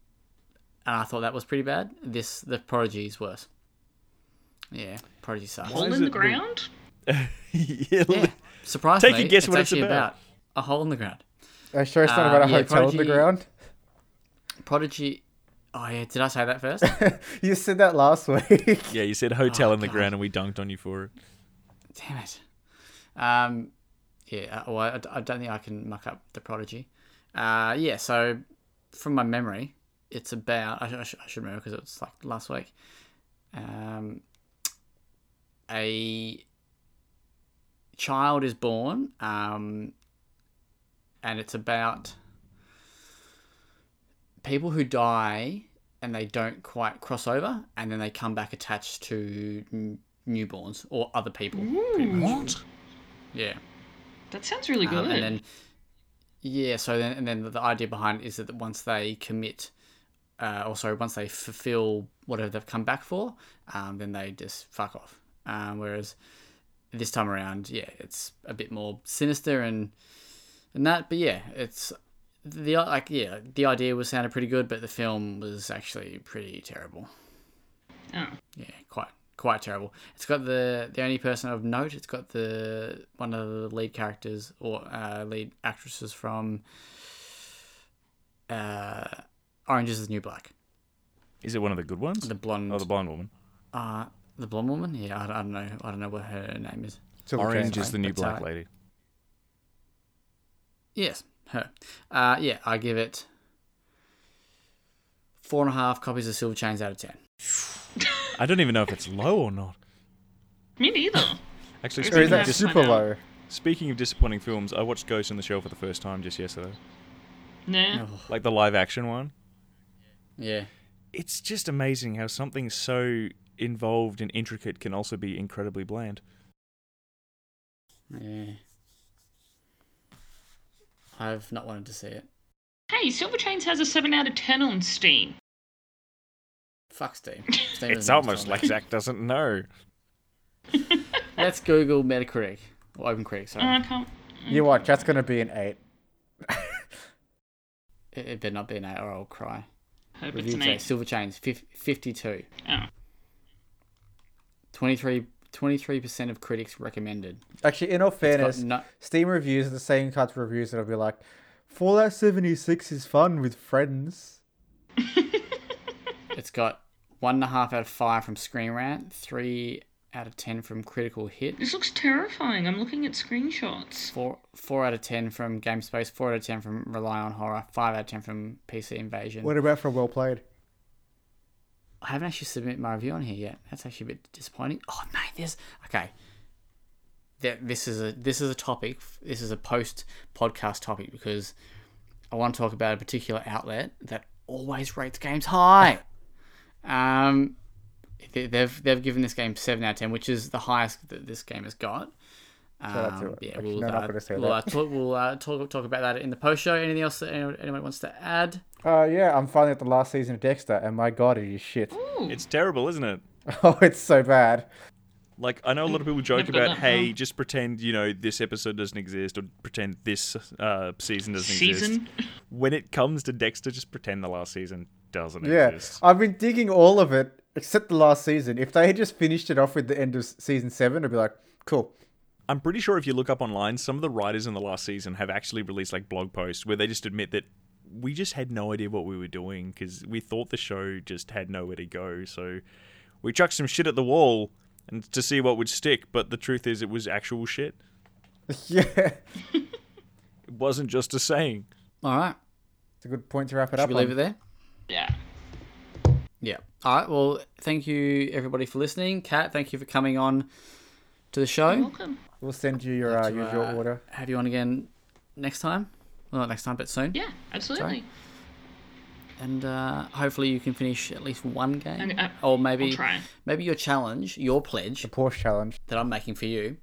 and I thought that was pretty bad. This The Prodigy is worse. Yeah, Prodigy sucks. Hole in the ground? yeah, Yeah, surprisingly, Take a guess it's what it's actually about. a hole in the ground. Are you sure it's not uh, about a yeah, hotel in the ground? Prodigy. Oh yeah, did I say that first? you said that last week. yeah. You said hotel Oh, in the God. ground, and we dunked on you for it. Damn it. Um, yeah. uh, Well, I, I don't think I can muck up the Prodigy. Uh, yeah. So, from my memory, it's about. I, I, sh- I should remember because it was like last week. Um, a child is born, um, and it's about people who die and they don't quite cross over, and then they come back attached to n- newborns or other people. much. What? Yeah. That sounds really good. Um, and then, yeah, so then, and then the, the idea behind it is that once they commit, uh, or sorry, once they fulfill whatever they've come back for, um, then they just fuck off. Um, whereas this time around, yeah, it's a bit more sinister and and that. But yeah, it's the like yeah, the idea was sounded pretty good, but the film was actually pretty terrible. oh. Yeah, quite quite terrible. It's got the the only person of note. It's got the one of the lead characters or uh, lead actresses from uh, Orange Is the New Black. Is it one of the good ones? The blonde, oh, the blonde woman. uh, the blonde woman. Yeah, I, I don't know. I don't know what her name is. Silver Orange chains, is the new black right. lady. Yes, her. Uh, yeah, I give it four and a half copies of Silver Chains out of ten. I don't even know if it's low or not. Me neither. Actually, Or Or speaking is that of, dis- super low? speaking of disappointing films, I watched Ghost in the Shell for the first time just yesterday. Nah. Like the live action one. Yeah. It's just amazing how something so involved and intricate can also be incredibly bland. Yeah. I've not wanted to see it. Hey, Silver Chains has a 7 out of 10 on Steam. Fuck Steam. Steam It's almost like Zach doesn't know. Let's Google Metacritic or OpenCritic. Sorry, uh, I can't. Mm. You watch, that's going to be an 8. it, it better not be an eight, or I'll cry. Hope it's an 8. Silver Chains, fif- 52. Oh. 23 percent of critics recommended. Actually, in all fairness, no- Steam reviews are the same kinds of reviews that'll be like, Fallout 76 is fun with friends. it's got one and a half out of five from Screen Rant, three out of ten from Critical Hit, This looks terrifying. I'm looking at screenshots. four four out of ten from GameSpace, four out of ten from Rely on Horror, five out of ten from PC Invasion. What about from well played? I haven't actually submitted my review on here yet. That's actually a bit disappointing. Oh mate, this okay. Th- This is a this is a topic. This is a post podcast topic because I want to talk about a particular outlet that always rates games high. Um, they- they've they've given this game seven out of ten, which is the highest that this game has got. Shout out to Um, it. yeah, we'll, no, uh, not gonna say we'll, uh, talk, we'll uh, talk talk about that in the post show. Anything else that anyone, anyone wants to add? Uh, yeah, I'm finally at the last season of Dexter, and my god, it is shit. Ooh. It's terrible, isn't it? Oh, it's so bad. Like I know a lot of people joke about, that hey, far. just pretend you know this episode doesn't exist, or pretend this uh, season doesn't exist. Season? When it comes to Dexter, just pretend the last season doesn't Yeah, exist. I've been digging all of it except the last season. If they had just finished it off with the end of season seven, I'd be like, cool. I'm pretty sure if you look up online, some of the writers in the last season have actually released like blog posts where they just admit that we just had no idea what we were doing because we thought the show just had nowhere to go. So we chucked some shit at the wall and to see what would stick. But the truth is, it was actual shit. yeah, It wasn't just a saying. All right, it's a good point to wrap it should up. we leave on. it there? Yeah. Yeah. All right. Well, thank you everybody for listening. Kat, thank you for coming on to the show. Welcome. We'll send you your uh, To, usual uh, order. Have you on again next time? Well, not next time, but soon. Yeah, absolutely. And uh, hopefully you can finish at least one game, And, uh, or maybe I'll try. maybe your challenge, your pledge The Porsche challenge. that I'm making for you,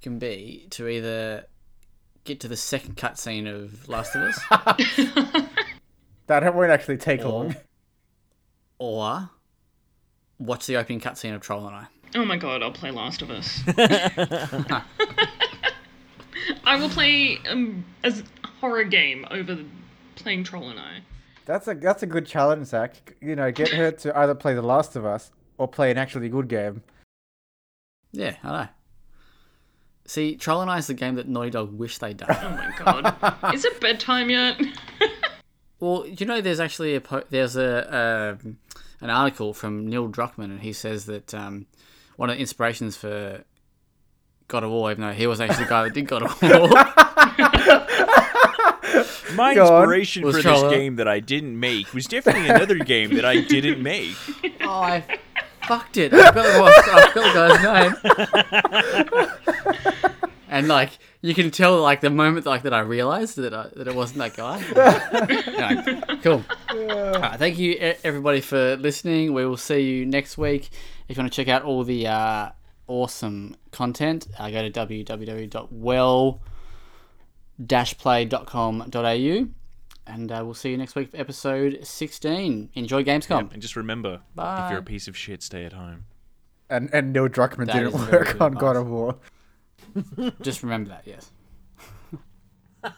can be to either get to the second cutscene of Last of Us, That won't actually take Or- long. or watch the opening cutscene of Troll and I. Oh my god, I'll play Last of Us. I will play um, a horror game over playing Troll and I. That's a that's a good challenge, Zach. You know, get her to either play The Last of Us or play an actually good game. Yeah, I know. See, Troll and I is the game that Naughty Dog wish they'd done. Oh my god. Is it bedtime yet? Well, you know, there's actually a po- there's a um an article from Neil Druckmann, and he says that um, one of the inspirations for God of War, even though he was actually the guy that did God of War, My Go inspiration for this Troller. game that I didn't make was definitely another game that I didn't make. oh, I fucked it. I've got the, I've got the guy's name. and like you can tell, like the moment like that I realized that I, that it wasn't that guy. Anyway, cool. All right, thank you e- everybody for listening. We will see you next week. If you want to check out all the uh, awesome content, uh, go to www.well-play.com.au and uh, we'll see you next week for episode 16. Enjoy Gamescom. And just remember, Bye. if you're a piece of shit, stay at home. And and Neil Druckmann That didn't work good on God of War. Just remember that, yes.